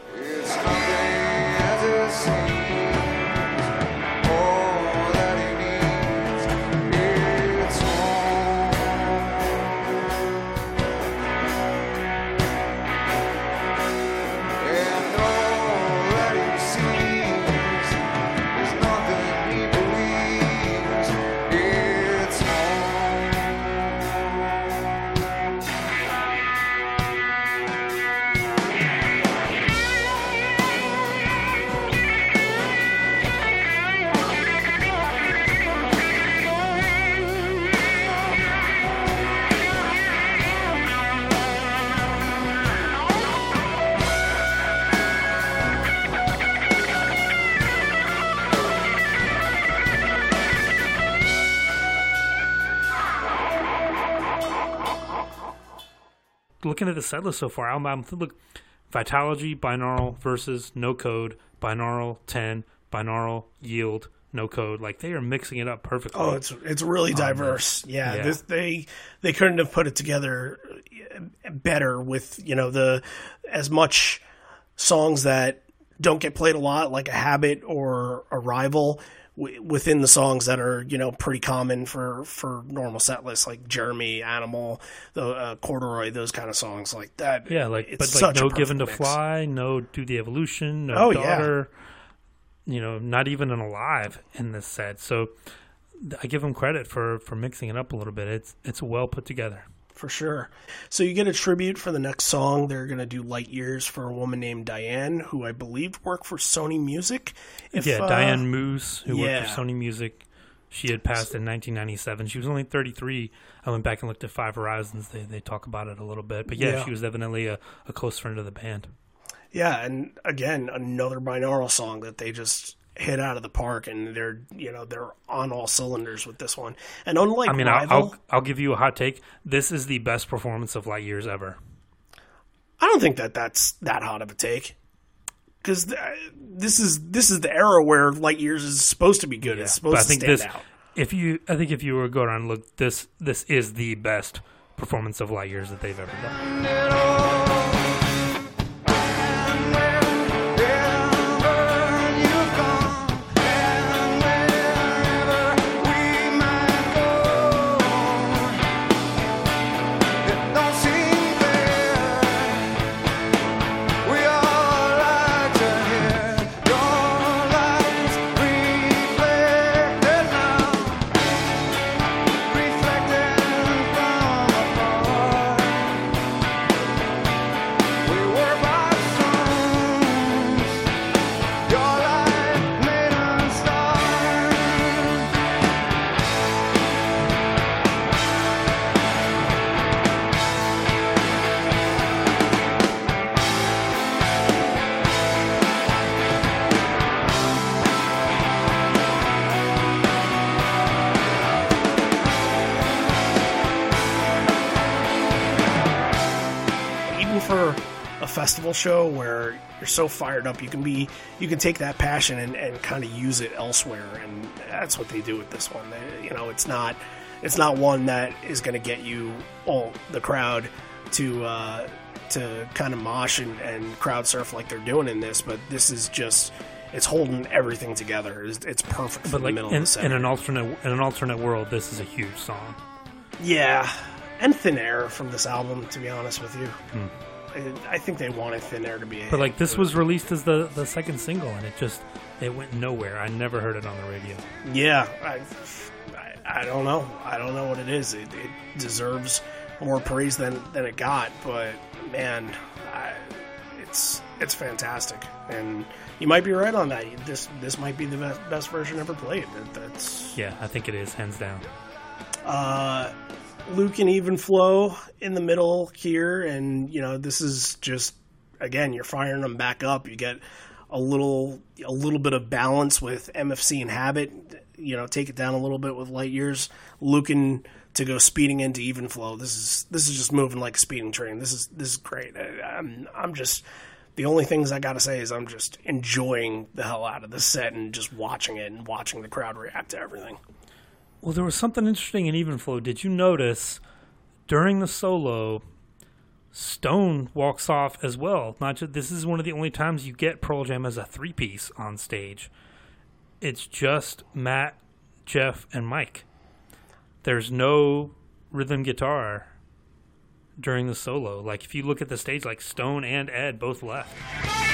Looking at the set list so far, I'm, I'm look Vitalogy, binaural versus no code, binaural ten, binaural yield, no code. Like they are mixing it up perfectly. Oh, it's it's really um, diverse. Yeah, Yeah. This, they they couldn't have put it together uh, better with you know the as much songs that don't get played a lot, like a habit or a rival, w- within the songs that are you know pretty common for for normal set lists, like Jeremy, Animal, the uh, Corduroy, those kind of songs like that. yeah, like but like no given to mix. fly, no do the evolution, no Oh, yeah. daughter. You know, not even an alive in this set. So I give them credit for for mixing it up a little bit. It's it's well put together. For sure. So you get a tribute for the next song. They're going to do Light Years for a woman named Diane, who I believe worked for Sony Music. If, yeah, uh, Diane Muus, who yeah. worked for Sony Music. She had passed in 1997. She was only 33. I went back and looked at Five Horizons. They they talk about it a little bit, but yeah, Yeah. she was evidently a, a close friend of the band. Yeah, and again, another binaural song that they just hit out of the park, and they're you know they're on all cylinders with this one. And unlike I mean, I'll, I'll I'll give you a hot take. This is the best performance of Light Years ever. I don't think that that's that hot of a take. Because this is this is the era where Light Years is supposed to be good. it's supposed but I to think stand this, out. if you, I think if you were to go around and look, this this is the best performance of Light Years that they've ever done. Festival show where you're so fired up, you can be you can take that passion and, and kind of use it elsewhere, and that's what they do with this one. They, you know, it's not it's not one that is going to get you all the crowd to uh, to kind of mosh and, and crowd surf like they're doing in this, but this is just it's holding everything together. It's, it's perfect for But the like middle in, the in an alternate in an alternate world, this is a huge song. Yeah, and Thin Air from this album. To be honest with you, Hmm. I, think they wanted Thin Air to be. But like this was released as the the second single, and it just it went nowhere. I never heard it on the radio. Yeah, I, I, I don't know. I don't know what it is. It, it deserves more praise than than it got. But man, I, it's it's fantastic, and you might be right on that. This this might be the best, best version ever played. That, that's Yeah, I think it is hands down. uh, Luke and Even Flow in the middle here, and you know this is just again you're firing them back up. You get a little a little bit of balance with MFC and Habit. You know, take it down a little bit with Light Years. Lukin to go speeding into Even Flow. This is this is just moving like a speeding train. This is this is great. I, I'm I'm just. The only things I gotta say is I'm just enjoying the hell out of this set and just watching it and watching the crowd react to everything. Well, there was something interesting in Even Flow. Did you notice during the solo, Stone walks off as well? Not just, this is one of the only times you get Pearl Jam as a three piece on stage. It's just Matt, Jeff, and Mike. There's no rhythm guitar during the solo. Like if you look at the stage, like Stone and Ed both left.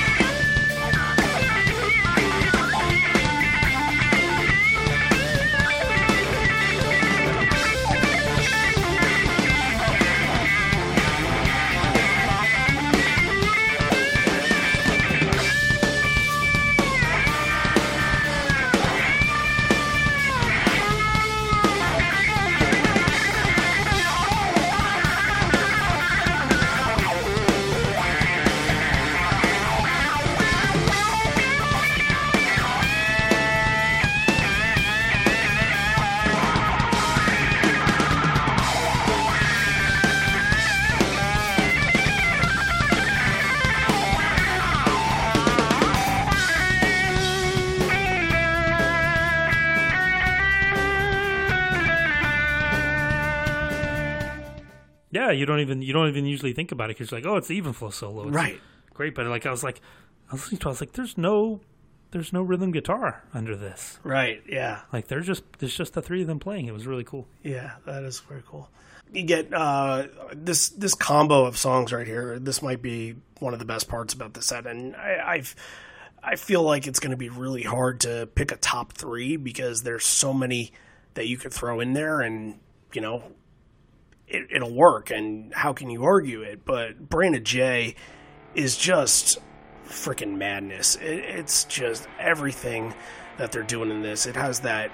Yeah, you don't even you don't even usually think about it because you're like, oh, it's even flow solo, it's Right. Great, but like I was like, I was listening to, it, I was like, there's no, there's no rhythm guitar under this. Right. Yeah. Like they're just there's just the three of them playing. It was really cool. Yeah, that is very cool. You get uh, this this combo of songs right here. This might be one of the best parts about the set, and I, I've I feel like it's going to be really hard to pick a top three because there's so many that you could throw in there, and you know, it, it'll work. And how can you argue it? But Brain J is just freaking madness. It, it's just everything that they're doing in this. It has that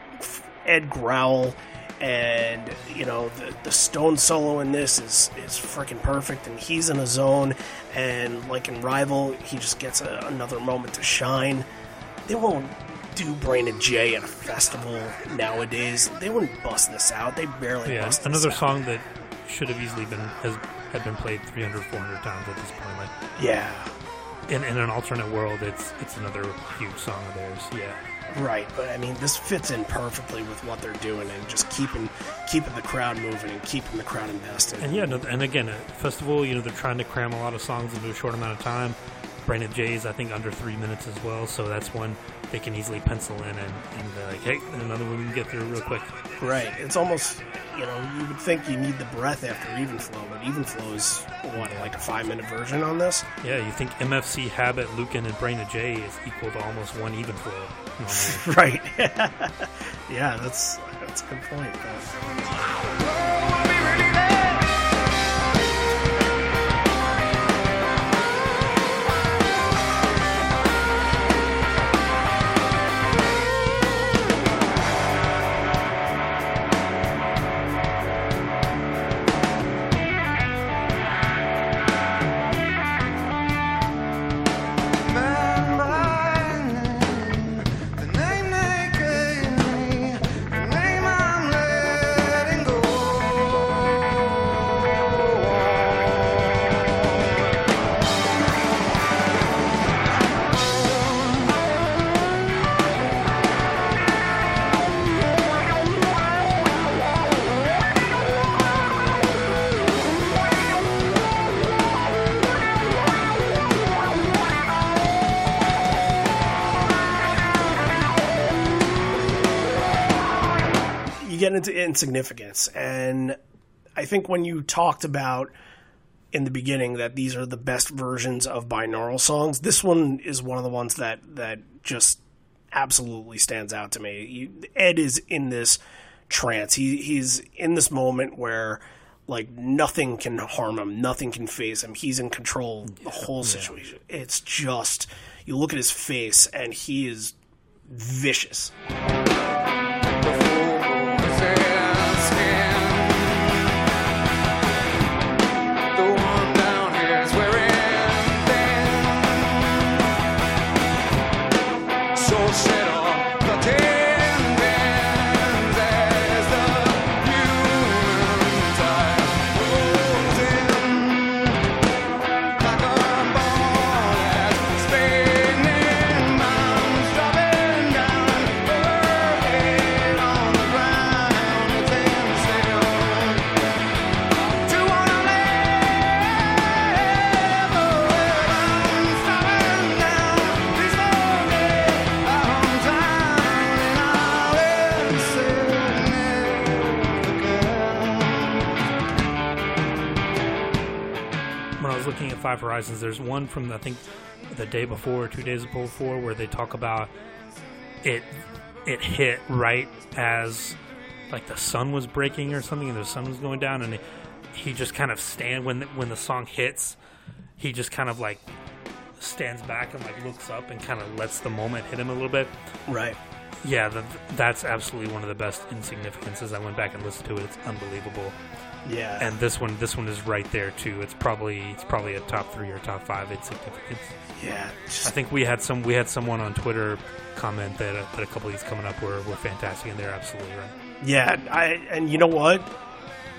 Ed growl, and you know the, the Stone solo in this is is freaking perfect, and he's in a zone, and like in Rival, he just gets a, another moment to shine. They won't do Brain of J at a festival nowadays. They wouldn't bust this out. They barely yeah, bust another out. song that should have easily been has had been played 300, 400 times at this point. Like Yeah, in, in an alternate world, it's it's another huge song of theirs. Yeah. right. But I mean, this fits in perfectly with what they're doing and just keeping keeping the crowd moving and keeping the crowd invested. And yeah, no, and again, a festival, you know, they're trying to cram a lot of songs into a short amount of time. Brain of J's, I think, under three minutes as well, so that's one they can easily pencil in and, and uh, like, hey, another one we can get through real quick. Right. It's almost, you know, you would think you need the breath after Even Flow, but Even Flow is, what, like a five minute version on this? Yeah, you think MFC, Habit, Lukin, and Brandon Jay is equal to almost one even flow. Right. yeah, that's that's a good point. Into insignificance. And i think when you talked about in the beginning that these are the best versions of binaural songs this one is one of the ones that that just absolutely stands out to me. You, ed is in this trance. He he's in this moment where like nothing can harm him. Nothing can phase him. He's in control of the whole situation. It's just you look at his face and he is vicious Five Horizons, there's one from I think the day before, or two days before, where they talk about it. It hit right as like the sun was breaking or something, and the sun was going down, and he, he just kind of stand when the, when the song hits. He just kind of like stands back and like looks up and kind of lets the moment hit him a little bit. right Yeah, the, that's absolutely one of the best insignificances. I went back and listened to it. It's unbelievable. Yeah And this one, this one is right there too. It's probably it's probably a top three or top five insignificance. Yeah, I think we had some we had someone on Twitter comment that uh, that a couple of these coming up were, were fantastic, and they're absolutely right. yeah. I and you know what?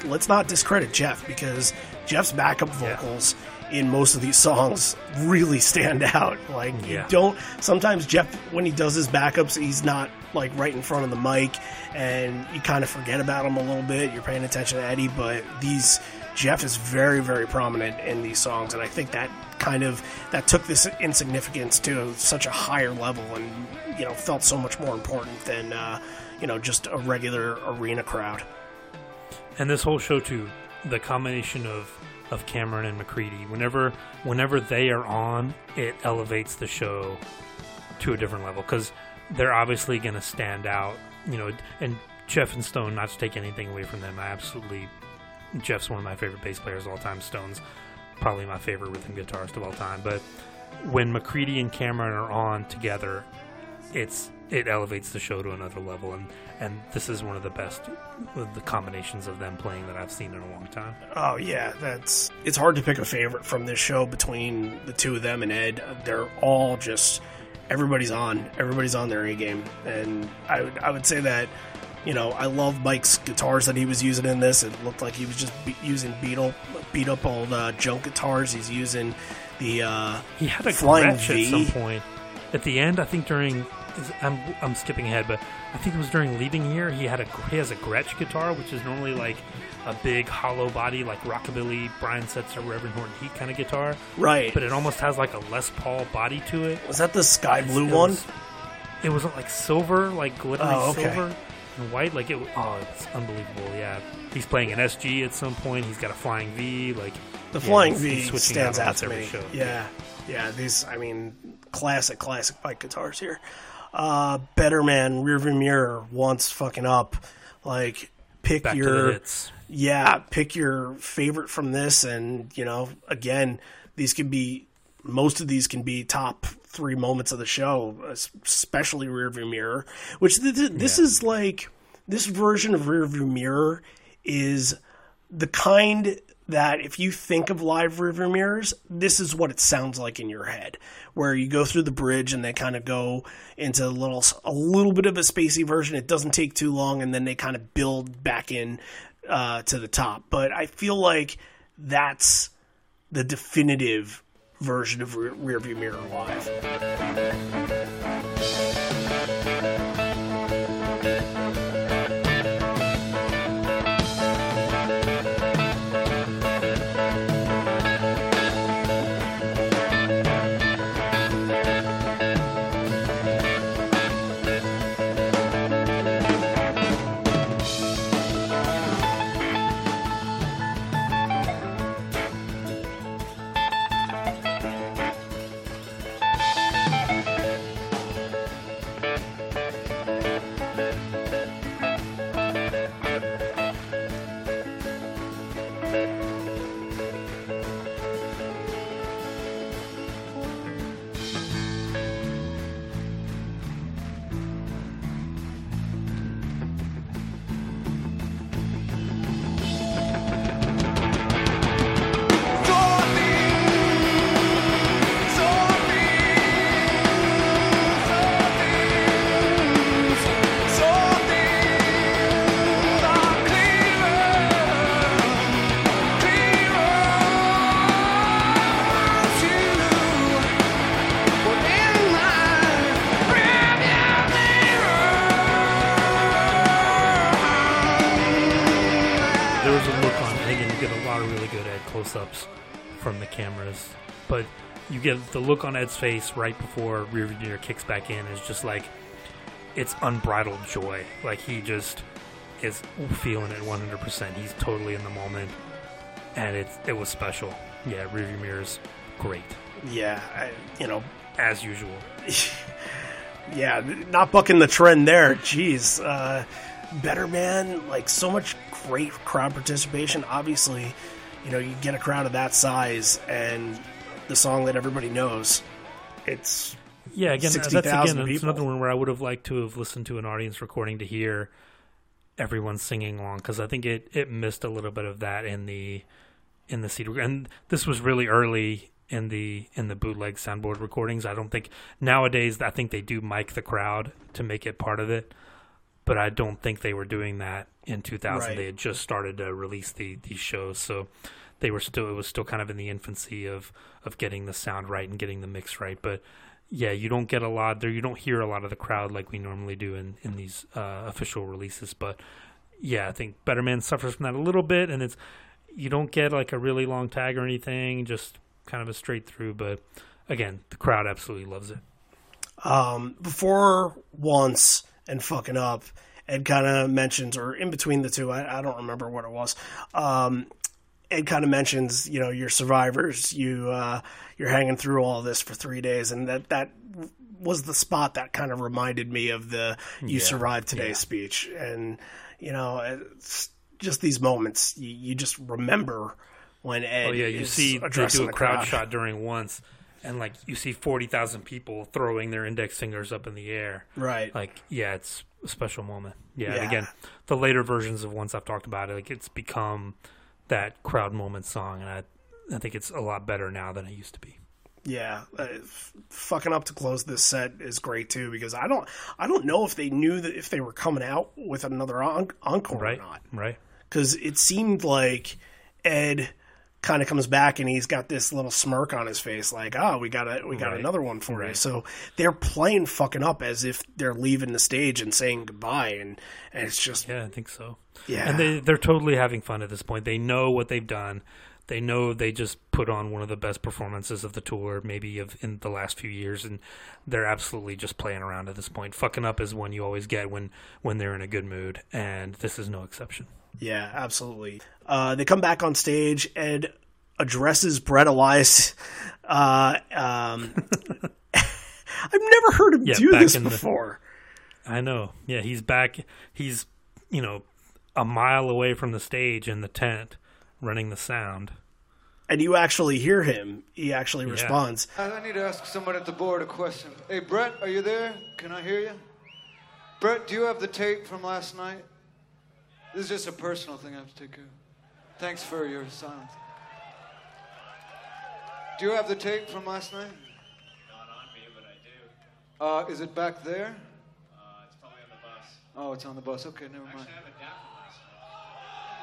Let's not discredit Jeff because Jeff's backup Yeah. vocals in most of these songs really stand out. Like you don't. Sometimes Jeff, when he does his backups, he's not like right in front of the mic, and you kind of forget about him a little bit. You're paying attention to Eddie, but these Jeff is very very prominent in these songs, and I think that kind of that took this insignificance to such a higher level, and you know felt so much more important than uh, you know just a regular arena crowd. And this whole show too, the combination of of Cameron and McCready, whenever whenever they are on, it elevates the show to a different level because they're obviously going to stand out, you know. And Jeff and Stone, not to take anything away from them, I absolutely Jeff's one of my favorite bass players of all time. Stone's probably my favorite rhythm guitarist of all time. But when McCready and Cameron are on together, it's it elevates the show to another level, and and this is one of the best the combinations of them playing that I've seen in a long time. Oh yeah, that's it's hard to pick a favorite from this show between the two of them and Ed. They're all just everybody's on, everybody's on their A game, and I would I would say that you know I love Mike's guitars that he was using in this. It looked like he was just be- using beat up beat up old uh, junk guitars. He's using the uh, He had a Flying at some point. At the end, I think during I'm I'm skipping ahead, but I think it was during leaving here. He had a he has a Gretsch guitar, which is normally like a big hollow body, like rockabilly, Brian Setzer, Reverend Horton Heat kind of guitar. right. But it almost has like a Les Paul body to it. was that the sky blue It one? was- it wasn't like silver, like glittery Oh, okay. silver and white. Like it. Oh, it's unbelievable. Yeah, he's playing an SG at some point. He's got a flying V. Like The yeah, flying V stands out out to me. show. Yeah, yeah. These, I mean, classic, classic bike guitars here. Uh, Better Man, Rearview Mirror, once fucking up. Like, pick back your hits. Yeah, pick your favorite from this, and you know, again, these can be most of these can be top three moments of the show, especially Rearview Mirror. Which th- th- this is like this version of Rearview Mirror is the kind that if you think of live rearview mirrors, this is what it sounds like in your head. Where you go through the bridge and they kind of go into a little a little bit of a spacey version. It doesn't take too long, and then they kind of build back in uh, to the top. But I feel like that's the definitive version of Rear- Rearview Mirror Live. Get the look on Ed's face right before Rearview Mirror kicks back in is just like it's unbridled joy. Like he just is feeling it 100. percent He's totally in the moment, and it's it was special. Yeah, Rearview Mirror's great Yeah, I, you know, as usual. yeah, not bucking the trend there. Jeez, uh, better man, like so much great crowd participation. Obviously, you know, you get a crowd of that size and the song that everybody knows. It's Yeah, again, that's 60,000 again, it's another one where I would have liked to have listened to an audience recording to hear everyone singing along because I think it it missed a little bit of that in the in the CD and this was really early in the in the bootleg soundboard recordings. I don't think nowadays I think they do mic the crowd to make it part of it, but I don't think they were doing that in 2000. Right. They had just started to release the these shows, so they were still it was still kind of in the infancy of of getting the sound right and getting the mix right, but yeah, you don't get a lot there. You don't hear a lot of the crowd like we normally do in in these uh, official releases. But yeah, I think Better Man suffers from that a little bit, and it's you don't get like a really long tag or anything, just kind of a straight through. But again, the crowd absolutely loves it. um, before once and fucking up. Ed kind of mentions, or in between the two, I, I don't remember what it was. Um, Ed kind of mentions, you know, you're survivors. You uh, you're hanging through all this for three days, and that that was the spot that kind of reminded me of the "You Yeah, survived today" yeah. speech. And you know, just these moments you, you just remember when Ed Oh yeah, you see they do a the crowd, shot during once, and like you see forty thousand people throwing their index fingers up in the air. right Like yeah, it's a special moment. Yeah, Yeah. and again, the later versions of once I've talked about it, like it's become that crowd moment song, and I I think it's a lot better now than it used to be. Yeah, uh, f- fucking up to close this set is great too because I don't I don't know if they knew that if they were coming out with another en- encore Right, or not right. because it seemed like Ed kind of comes back and he's got this little smirk on his face like oh we got a we got Right, another one for you so they're playing fucking up as if they're leaving the stage and saying goodbye and and it's just Yeah, I think so. Yeah. and they they're totally having fun at this point. They know what they've done. They know they just put on one of the best performances of the tour, maybe of in the last few years, and they're absolutely just playing around at this point. Fucking up is one you always get when when they're in a good mood, and this is no exception. Yeah, absolutely. Uh, they come back on stage. Ed addresses Brett Eliason. Uh, um, I've never heard him Yeah, do this in the- before. I know. Yeah, he's back. He's you know a mile away from the stage in the tent, running the sound. And you actually hear him. He actually responds. I I need to ask someone at the board a question. Hey, Brett, are you there? Can I hear you? Brett, do you have the tape from last night? This is just a personal thing I have to take care of. Thanks for your silence. Do you have the tape from last night? Not on me, but I do. Uh, is it back there? Uh, it's probably on the bus. Oh, it's on the bus. Okay, never mind. Actually, I have a DAT from last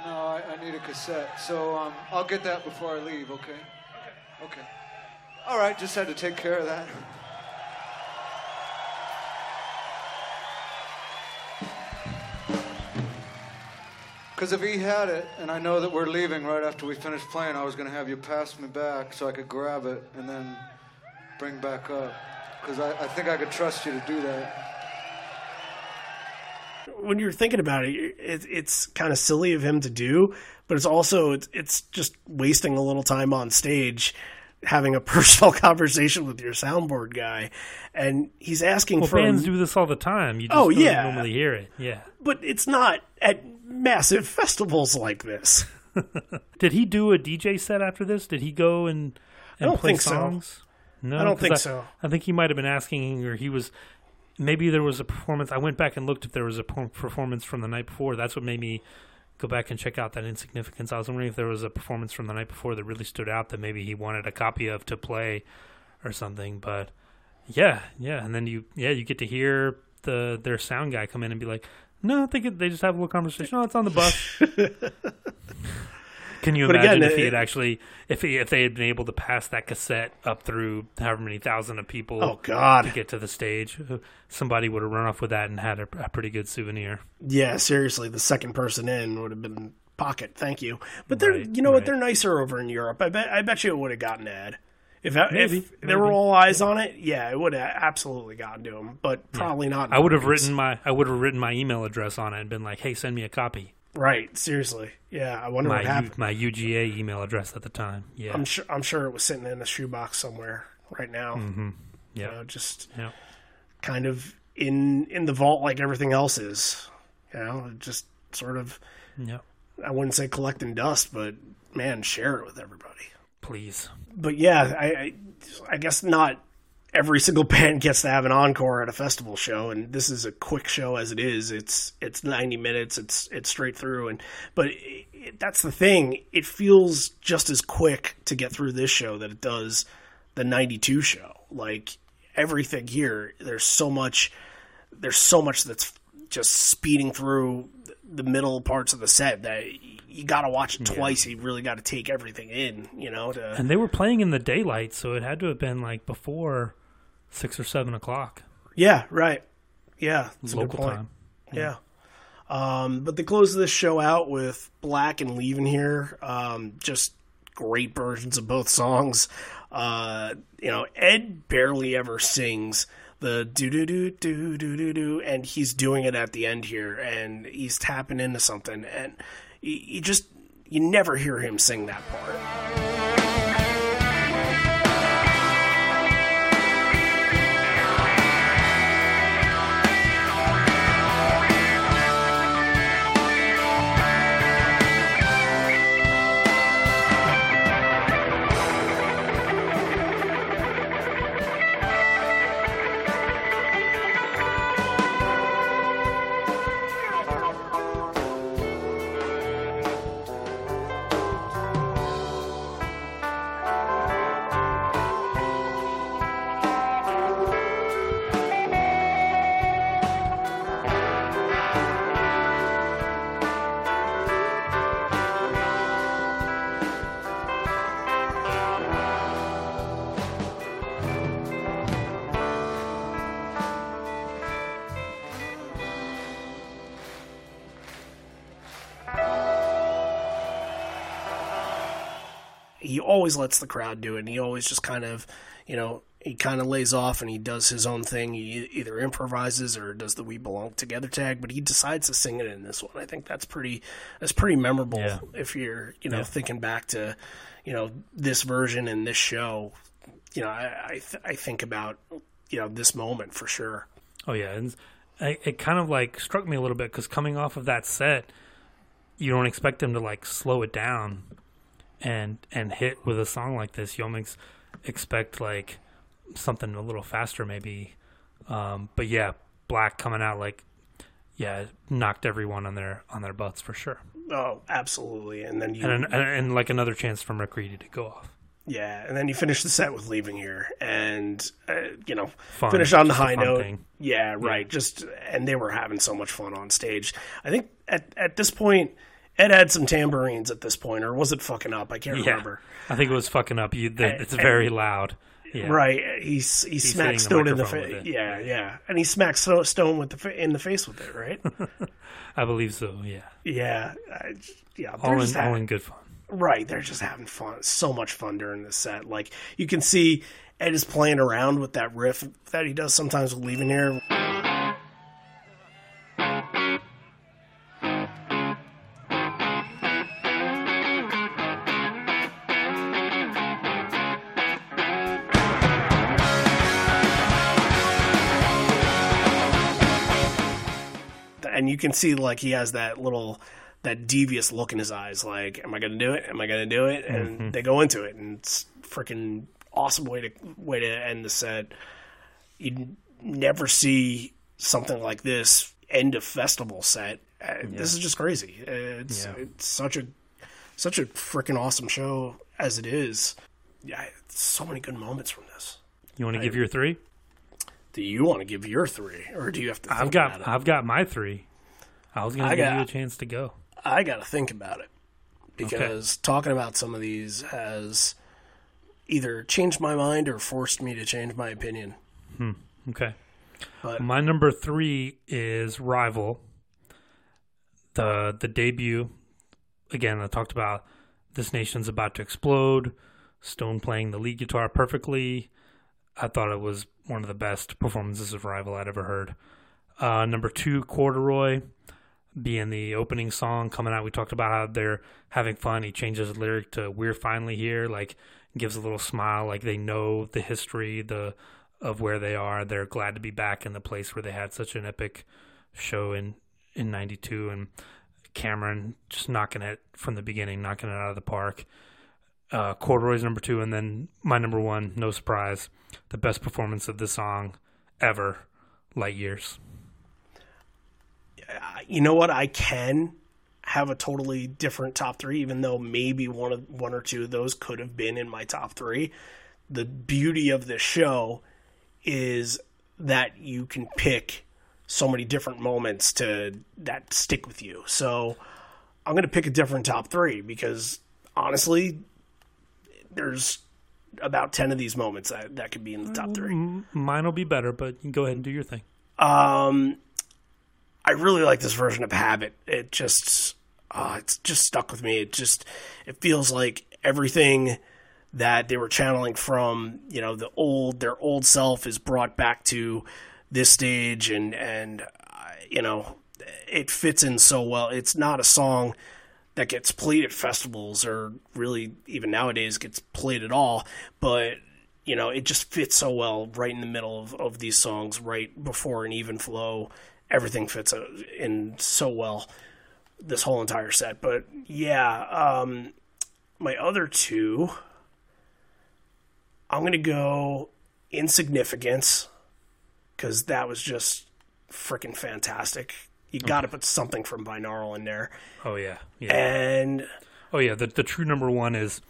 night. No, I, I need a cassette. So um, I'll get that before I leave, okay? okay? Okay. All right, just had to take care of that. Because if he had it, and I know that we're leaving right after we finish playing, I was going to have you pass me back so I could grab it and then bring back up. Because I, I think I could trust you to do that. When you're thinking about it, it it's kind of silly of him to do, but it's also it's, it's just wasting a little time on stage having a personal conversation with your soundboard guy, and he's asking Well, for a- do this all the time. You oh, just Oh, don't yeah. normally hear it. Yeah. but it's not at massive festivals like this. Did he do a DJ set after this? Did he go and, and don't play think so. songs? No, I don't think so. I think he might have been asking, or he was. Maybe there was a performance. I went back and looked if there was a performance from the night before. That's what made me go back and check out that insignificance. I was wondering if there was a performance from the night before that really stood out that maybe he wanted a copy of to play or something. But yeah, yeah, and then you yeah you get to hear the their sound guy come in and be like, no, I think it, they just have a little conversation. Oh, it's on the bus. Can you But imagine again, if he it- had actually, if he, if they had been able to pass that cassette up through however many thousand of people Oh God, to get to the stage, somebody would have run off with that and had a, a pretty good souvenir. yeah, seriously, the second person in would have been pocket. Thank you, but they're Right, you know what they're nicer over in Europe. I bet I bet you it would have gotten Ed. If, Maybe, if there were all eyes on it, yeah, it would have absolutely gotten to him, but probably not. I would have written my I would have written my email address on it and been like, hey, send me a copy. right. Seriously, yeah. I wonder My what U, happened. my UGA email address at the time. Yeah, I'm sure. I'm sure it was sitting in a shoebox somewhere right now. Mm-hmm. You yeah, know, just yeah. kind of in in the vault like everything else is. You know, just sort of. yeah. I wouldn't say collecting dust, but man, share it with everybody. Please, But yeah, I, I, I guess not every single band gets to have an encore at a festival show, and this is a quick show as it is. It's it's ninety minutes. It's it's straight through, and but it, it, that's the thing. It feels just as quick to get through this show that it does the ninety two show. Like everything here, there's so much. There's so much that's just speeding through the middle parts of the set that you got to watch it twice. You really got to take everything in, you know. To and they were playing in the daylight, so it had to have been like before six or seven o'clock yeah, right. Yeah, that's a good local point. time. Yeah. Um, but they close this show out with Black and Leaving Here. Um, just great versions of both songs. Uh, you know, Ed barely ever sings the do do do do do do do, and he's doing it at the end here, and he's tapping into something, and you, just you never hear him sing that part. Always lets the crowd do it. And he always just kind of, you know, he kind of lays off and he does his own thing. He either improvises or does the "We Belong Together" tag, but he decides to sing it in this one. I think that's pretty that's pretty memorable Yeah. if you're you know Yeah. thinking back to you know this version and this show. You know, I I, th- I think about you know this moment for sure. Oh yeah, and I, it kind of like struck me a little bit because coming off of that set, you don't expect them to like slow it down and and hit with a song like this. You almost expect like something a little faster, maybe. Um, but yeah, Black coming out like yeah, knocked everyone on their on their butts for sure, Oh, absolutely. And then you and and, and like another chance for McCready to go off. Yeah, and then you finish the set with leaving here, and uh, you know, Fun. finish on the Just a high note. thing. Yeah, right. Just and they were having so much fun on stage. I think at at this point, Ed had some tambourines at this point, or was it fucking up? I can't Yeah, remember. I think it was fucking up. You, the, And- it's very loud. Yeah. Right, he he the Stone in the face. Yeah, yeah, and he smacked Sto- Stone with the fa- in the face with it. Right? I believe so. Yeah, yeah, I, yeah. all they're in just all having- in good fun. Right, they're just having fun. So much fun during this set. Like you can see Ed is playing around with that riff that he does sometimes with leaving here. You can see like he has that little that devious look in his eyes like am I going to do it? Am I going to do it? And they go into it and it's freaking awesome way to way to end the set. You never see something like this end a festival set. Uh, This is just crazy. It's Yeah. it's such a such a freaking awesome show as it is. Yeah, so many good moments from this. You want to give your three? Do you want to give your three, or do you have to? I've got? I've got my three. I was going to give got- you a chance to go. I got to think about it because talking about some of these has either changed my mind or forced me to change my opinion. Okay. But My number three is Rival. The the debut. Again, I talked about this nation's about to explode. Stone playing the lead guitar perfectly. I thought it was one of the best performances of Rival I'd ever heard. Uh, number two, Corduroy, being the opening song coming out. We talked about how they're having fun. He changes the lyric to "We're finally here," like gives a little smile, like they know the history, the of where they are. They're glad to be back in the place where they had such an epic show in in '92, and Cameron just knocking it from the beginning, knocking it out of the park. Uh, Corduroy's number two, and then my number one, no surprise, the best performance of the song ever, Light Years. You know what? I can have a totally different top three, even though maybe one of one or two of those could have been in my top three. The beauty of this show is that you can pick so many different moments to that stick with you. So I'm going to pick a different top three because honestly, there's about ten of these moments that that could be in the top three. Mine will be better, but you can go ahead and do your thing. Um, I really like this version of Habit. It just, uh, it's just stuck with me. It just, it feels like everything that they were channeling from, you know, the old, their old self is brought back to this stage, and and uh, you know, it fits in so well. It's not a song that gets played at festivals or really even nowadays gets played at all, but you know, it just fits so well right in the middle of, of these songs, right before an even flow. Everything fits uh, in so well this whole entire set. But yeah, um, my other two, I'm going to go Insignificance because that was just freaking fantastic. You got to put something from Binaural in there. Oh yeah, yeah. And Oh yeah, the the true number one is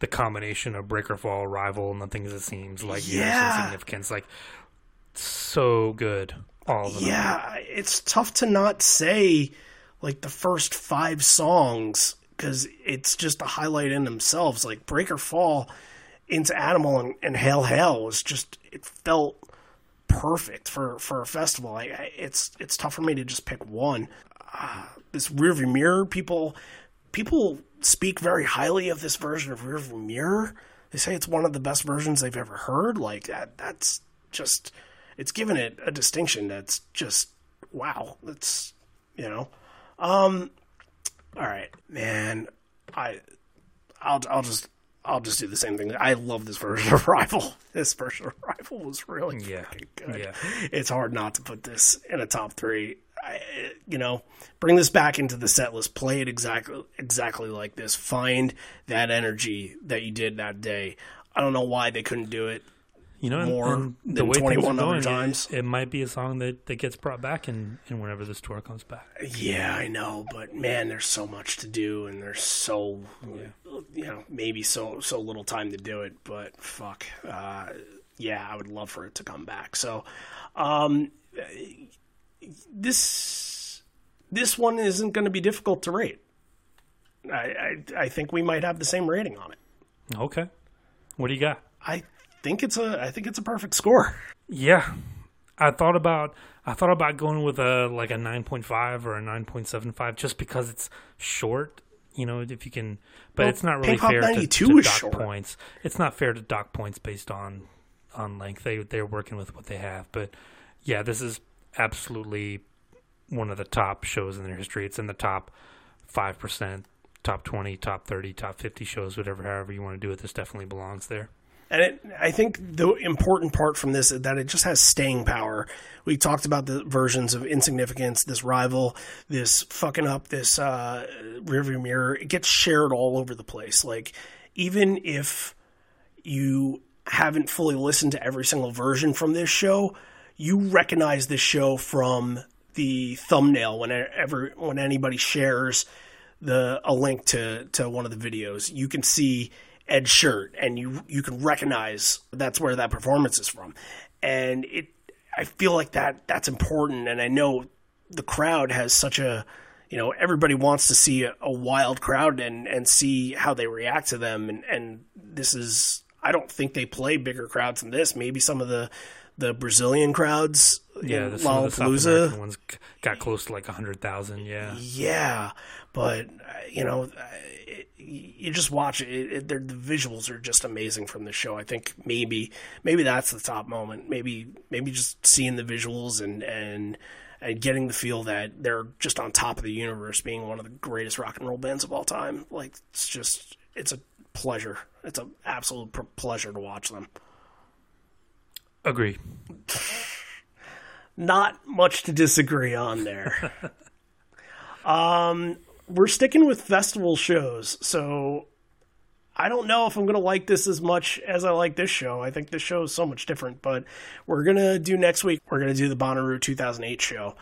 the combination of Breaker Fall, Rival, and the things It Seems, like Yeah. Insignificance, like so good. All of them. Yeah, it's tough to not say like the first five songs because it's just a highlight in themselves. Like Breaker Fall into Animal and, and Hail Hail was just it felt perfect for for a festival. I, I, it's it's tough for me to just pick one. Uh, this rearview mirror, people people speak very highly of this version of Rearview Mirror. They say it's one of the best versions they've ever heard. Like that, that's just it's given it a distinction that's just wow. That's you know, um, all right, man. I I'll I'll just I'll just do the same thing. I love this version of Rival. This version of Rival was really Yeah. good. Yeah. It's hard not to put this in a top three. I, you know, bring this back into the set list. Play it exactly exactly like this. Find that energy that you did that day. I don't know why they couldn't do it. You know, and- more and the than way things are going, times. It, it might be a song that, that gets brought back in, in whenever this tour comes back. Yeah, I know, but man, there's so much to do, and there's so you know maybe so so little time to do it. But fuck, uh, yeah, I would love for it to come back. So, um, this this one isn't going to be difficult to rate. I, I I think we might have the same rating on it. Okay. What do you got? I think it's a I think it's a perfect score. Yeah, I thought about I thought about going with a like a nine point five or a nine point seven five just because it's short. You know, if you can, but Well, it's not really fair to, to dock short. points. It's not fair to dock points based on on length. They they're working with what they have, but yeah, this is absolutely one of the top shows in their history. It's in the top five percent, top twenty, top thirty, top fifty shows, whatever, however you want to do it. This definitely belongs there. And it, I think the important part from this is that it just has staying power. We talked about the versions of Insignificance, this rival, this fucking up, this uh, rearview mirror. It gets shared all over the place. Like, even if you haven't fully listened to every single version from this show, you recognize this show from the thumbnail whenever when anybody shares the a link to to one of the videos. You can see Ed's shirt, and you you can recognize that's where that performance is from, and it. I feel like that that's important, and I know the crowd has such a you know everybody wants to see a, a wild crowd and and see how they react to them and and this is I don't think they play bigger crowds than this maybe some of the the Brazilian crowds Yeah, in the, some of the South Lollapalooza American ones got close to like hundred thousand. Yeah, yeah, but uh, you know, uh, it, you just watch it. it, it the visuals are just amazing from the show. I think maybe maybe that's the top moment. Maybe maybe just seeing the visuals and and and getting the feel that they're just on top of the universe, being one of the greatest rock and roll bands of all time. Like it's just it's a pleasure. It's an absolute pr- pleasure to watch them. agree. not much to disagree on there. um, we're sticking with festival shows, so I don't know if I'm going to like this as much as I like this show. I think this show is so much different, but we're going to do next week. We're going to do the Bonnaroo 2008 show.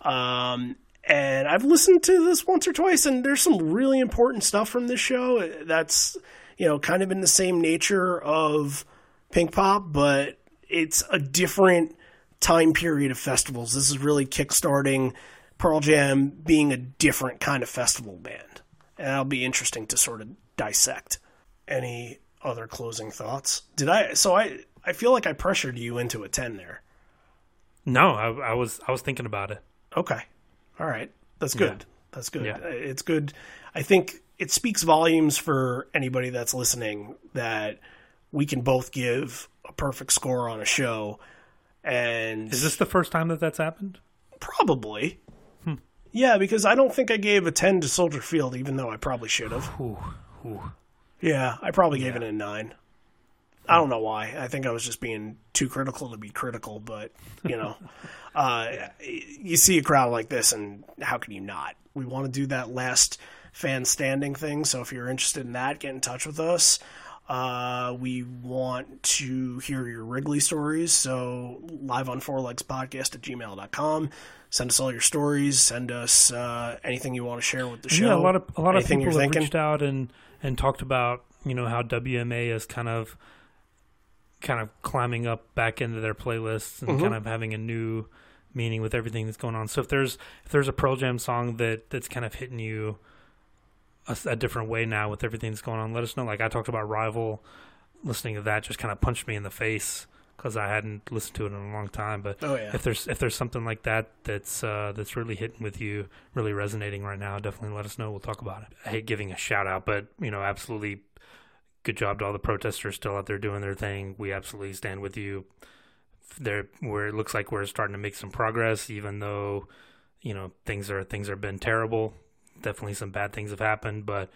Um, and I've listened to this once or twice, and there's some really important stuff from this show that's, you know, kind of in the same nature of Pinkpop, but it's a different time period of festivals. This is really kickstarting Pearl Jam being a different kind of festival band. And that'll be interesting to sort of dissect. Any other closing thoughts? Did I so I I feel like I pressured you into a 10 there. No, I, I was I was thinking about it. Okay. All right. That's good. Yeah. That's good. Yeah. It's good. I think it speaks volumes for anybody that's listening that we can both give a perfect score on a show and Is this the first time that that's happened? probably. Yeah because i don't think i gave a 10 to soldier field even though i probably should have. Ooh, ooh. yeah i probably gave it a 9 i don't know why. I think i was just being too critical to be critical but you know. Uh, you see a crowd like this and how can you not? We want to do that last fan standing thing so if you're interested in that get in touch with us uh, we want to hear your Wrigley stories. So live on four legs podcast at gmail.com. Send us all your stories. Send us uh, anything you want to share with the show. Yeah, a lot of a lot of anything people have thinking. reached out and and talked about you know how WMA is kind of kind of climbing up back into their playlists and Mm-hmm. kind of having a new meaning with everything that's going on. So if there's if there's a Pearl Jam song that that's kind of hitting you a, s- a different way now with everything that's going on, let us know. Like I talked about Rival, listening to that just kind of punched me in the face because I hadn't listened to it in a long time. But Oh, yeah. if there's if there's something like that that's uh, that's really hitting with you, really resonating right now, definitely let us know. We'll talk about it. I hate giving a shout out, but you know, absolutely good job to all the protesters still out there doing their thing. We absolutely stand with you. There, where it looks like we're starting to make some progress, even though you know things are things have been terrible. Definitely some bad things have happened, but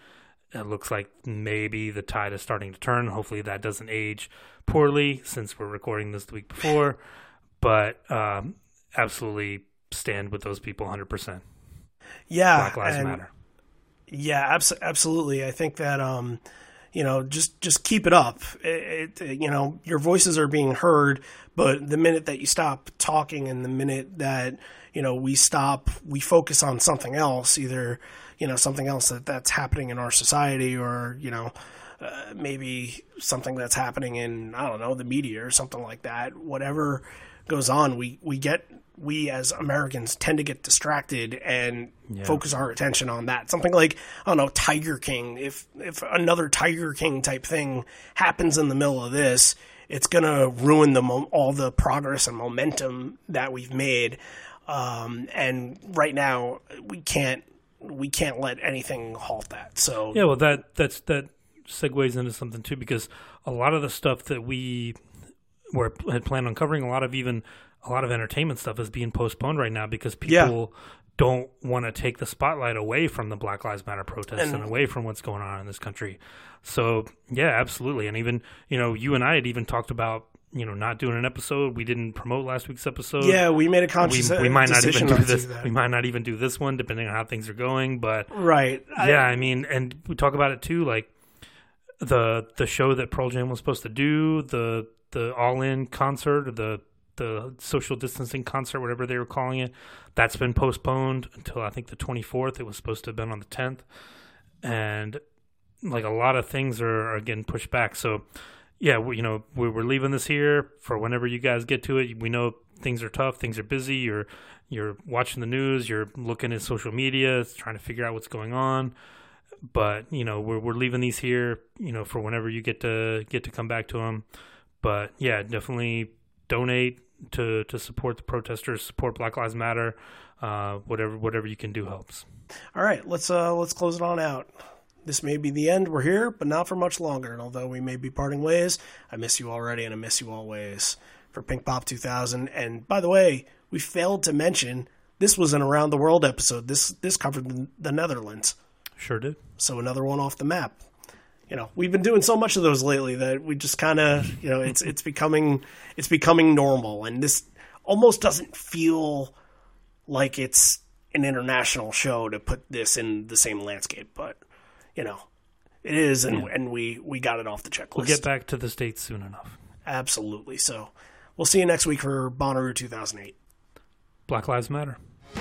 it looks like maybe the tide is starting to turn. Hopefully that doesn't age poorly since we're recording this the week before. But um, absolutely stand with those people 100%. Yeah, Black Lives and- Matter. Yeah, abs- absolutely. I think that um, you know, just just keep it up. It, it, you know, your voices are being heard, but the minute that you stop talking, and the minute that you know we stop, we focus on something else, either you know something else that that's happening in our society, or you know. Uh, maybe something that's happening in I don't know the media or something like that. Whatever goes on, we we get we as Americans tend to get distracted and focus our attention on that. Something like I don't know Tiger King. If if another Tiger King type thing happens in the middle of this, it's gonna ruin the mo- all the progress and momentum that we've made. Um, and right now we can't we can't let anything halt that. So Yeah, well, that that's that segues into something too because a lot of the stuff that we were had planned on covering, a lot of even a lot of entertainment stuff is being postponed right now because Yeah. people don't want to take the spotlight away from the Black Lives Matter protests and, And- away from what's going on in this country. So yeah, absolutely, and even you know you and I had even talked about you know not doing an episode. We didn't promote last week's episode yeah, we made a we, conscious we might not even do not this. do. We might not even do this one, depending on how things are going. But right. Yeah, I mean, and we talk about it too, like the the show that Pearl Jam was supposed to do, the the all in concert, or the the social distancing concert, whatever they were calling it, that's been postponed until I think the twenty fourth. It was supposed to have been on the tenth, and like a lot of things are, are getting pushed back. So yeah, we, you know, we, we're leaving this here for whenever you guys get to it. We know things are tough, things are busy. You're you're watching the news, you're looking at social media, trying to figure out what's going on. But you know, we're we're leaving these here, you know, for whenever you get to get to come back to them. But yeah, definitely donate to to support the protesters, support Black Lives Matter. Uh, whatever whatever you can do helps. All right, let's uh let's close it on out. This may be the end. We're here, but not for much longer. And although we may be parting ways, I miss you already, and I miss you always. For Pinkpop 2000, and by the way, we failed to mention this was an around the world episode. This this covered the- the Netherlands, Sure did. so another one off the map. You know, we've been doing so much of those lately that we just kind of, you know, it's it's becoming it's becoming normal, and this almost doesn't feel like it's an international show to put this in the same landscape, but you know, it is, and and we we got it off the checklist. We'll get back to the states soon enough. Absolutely. So we'll see you next week for Bonnaroo 2008. Black Lives Matter. The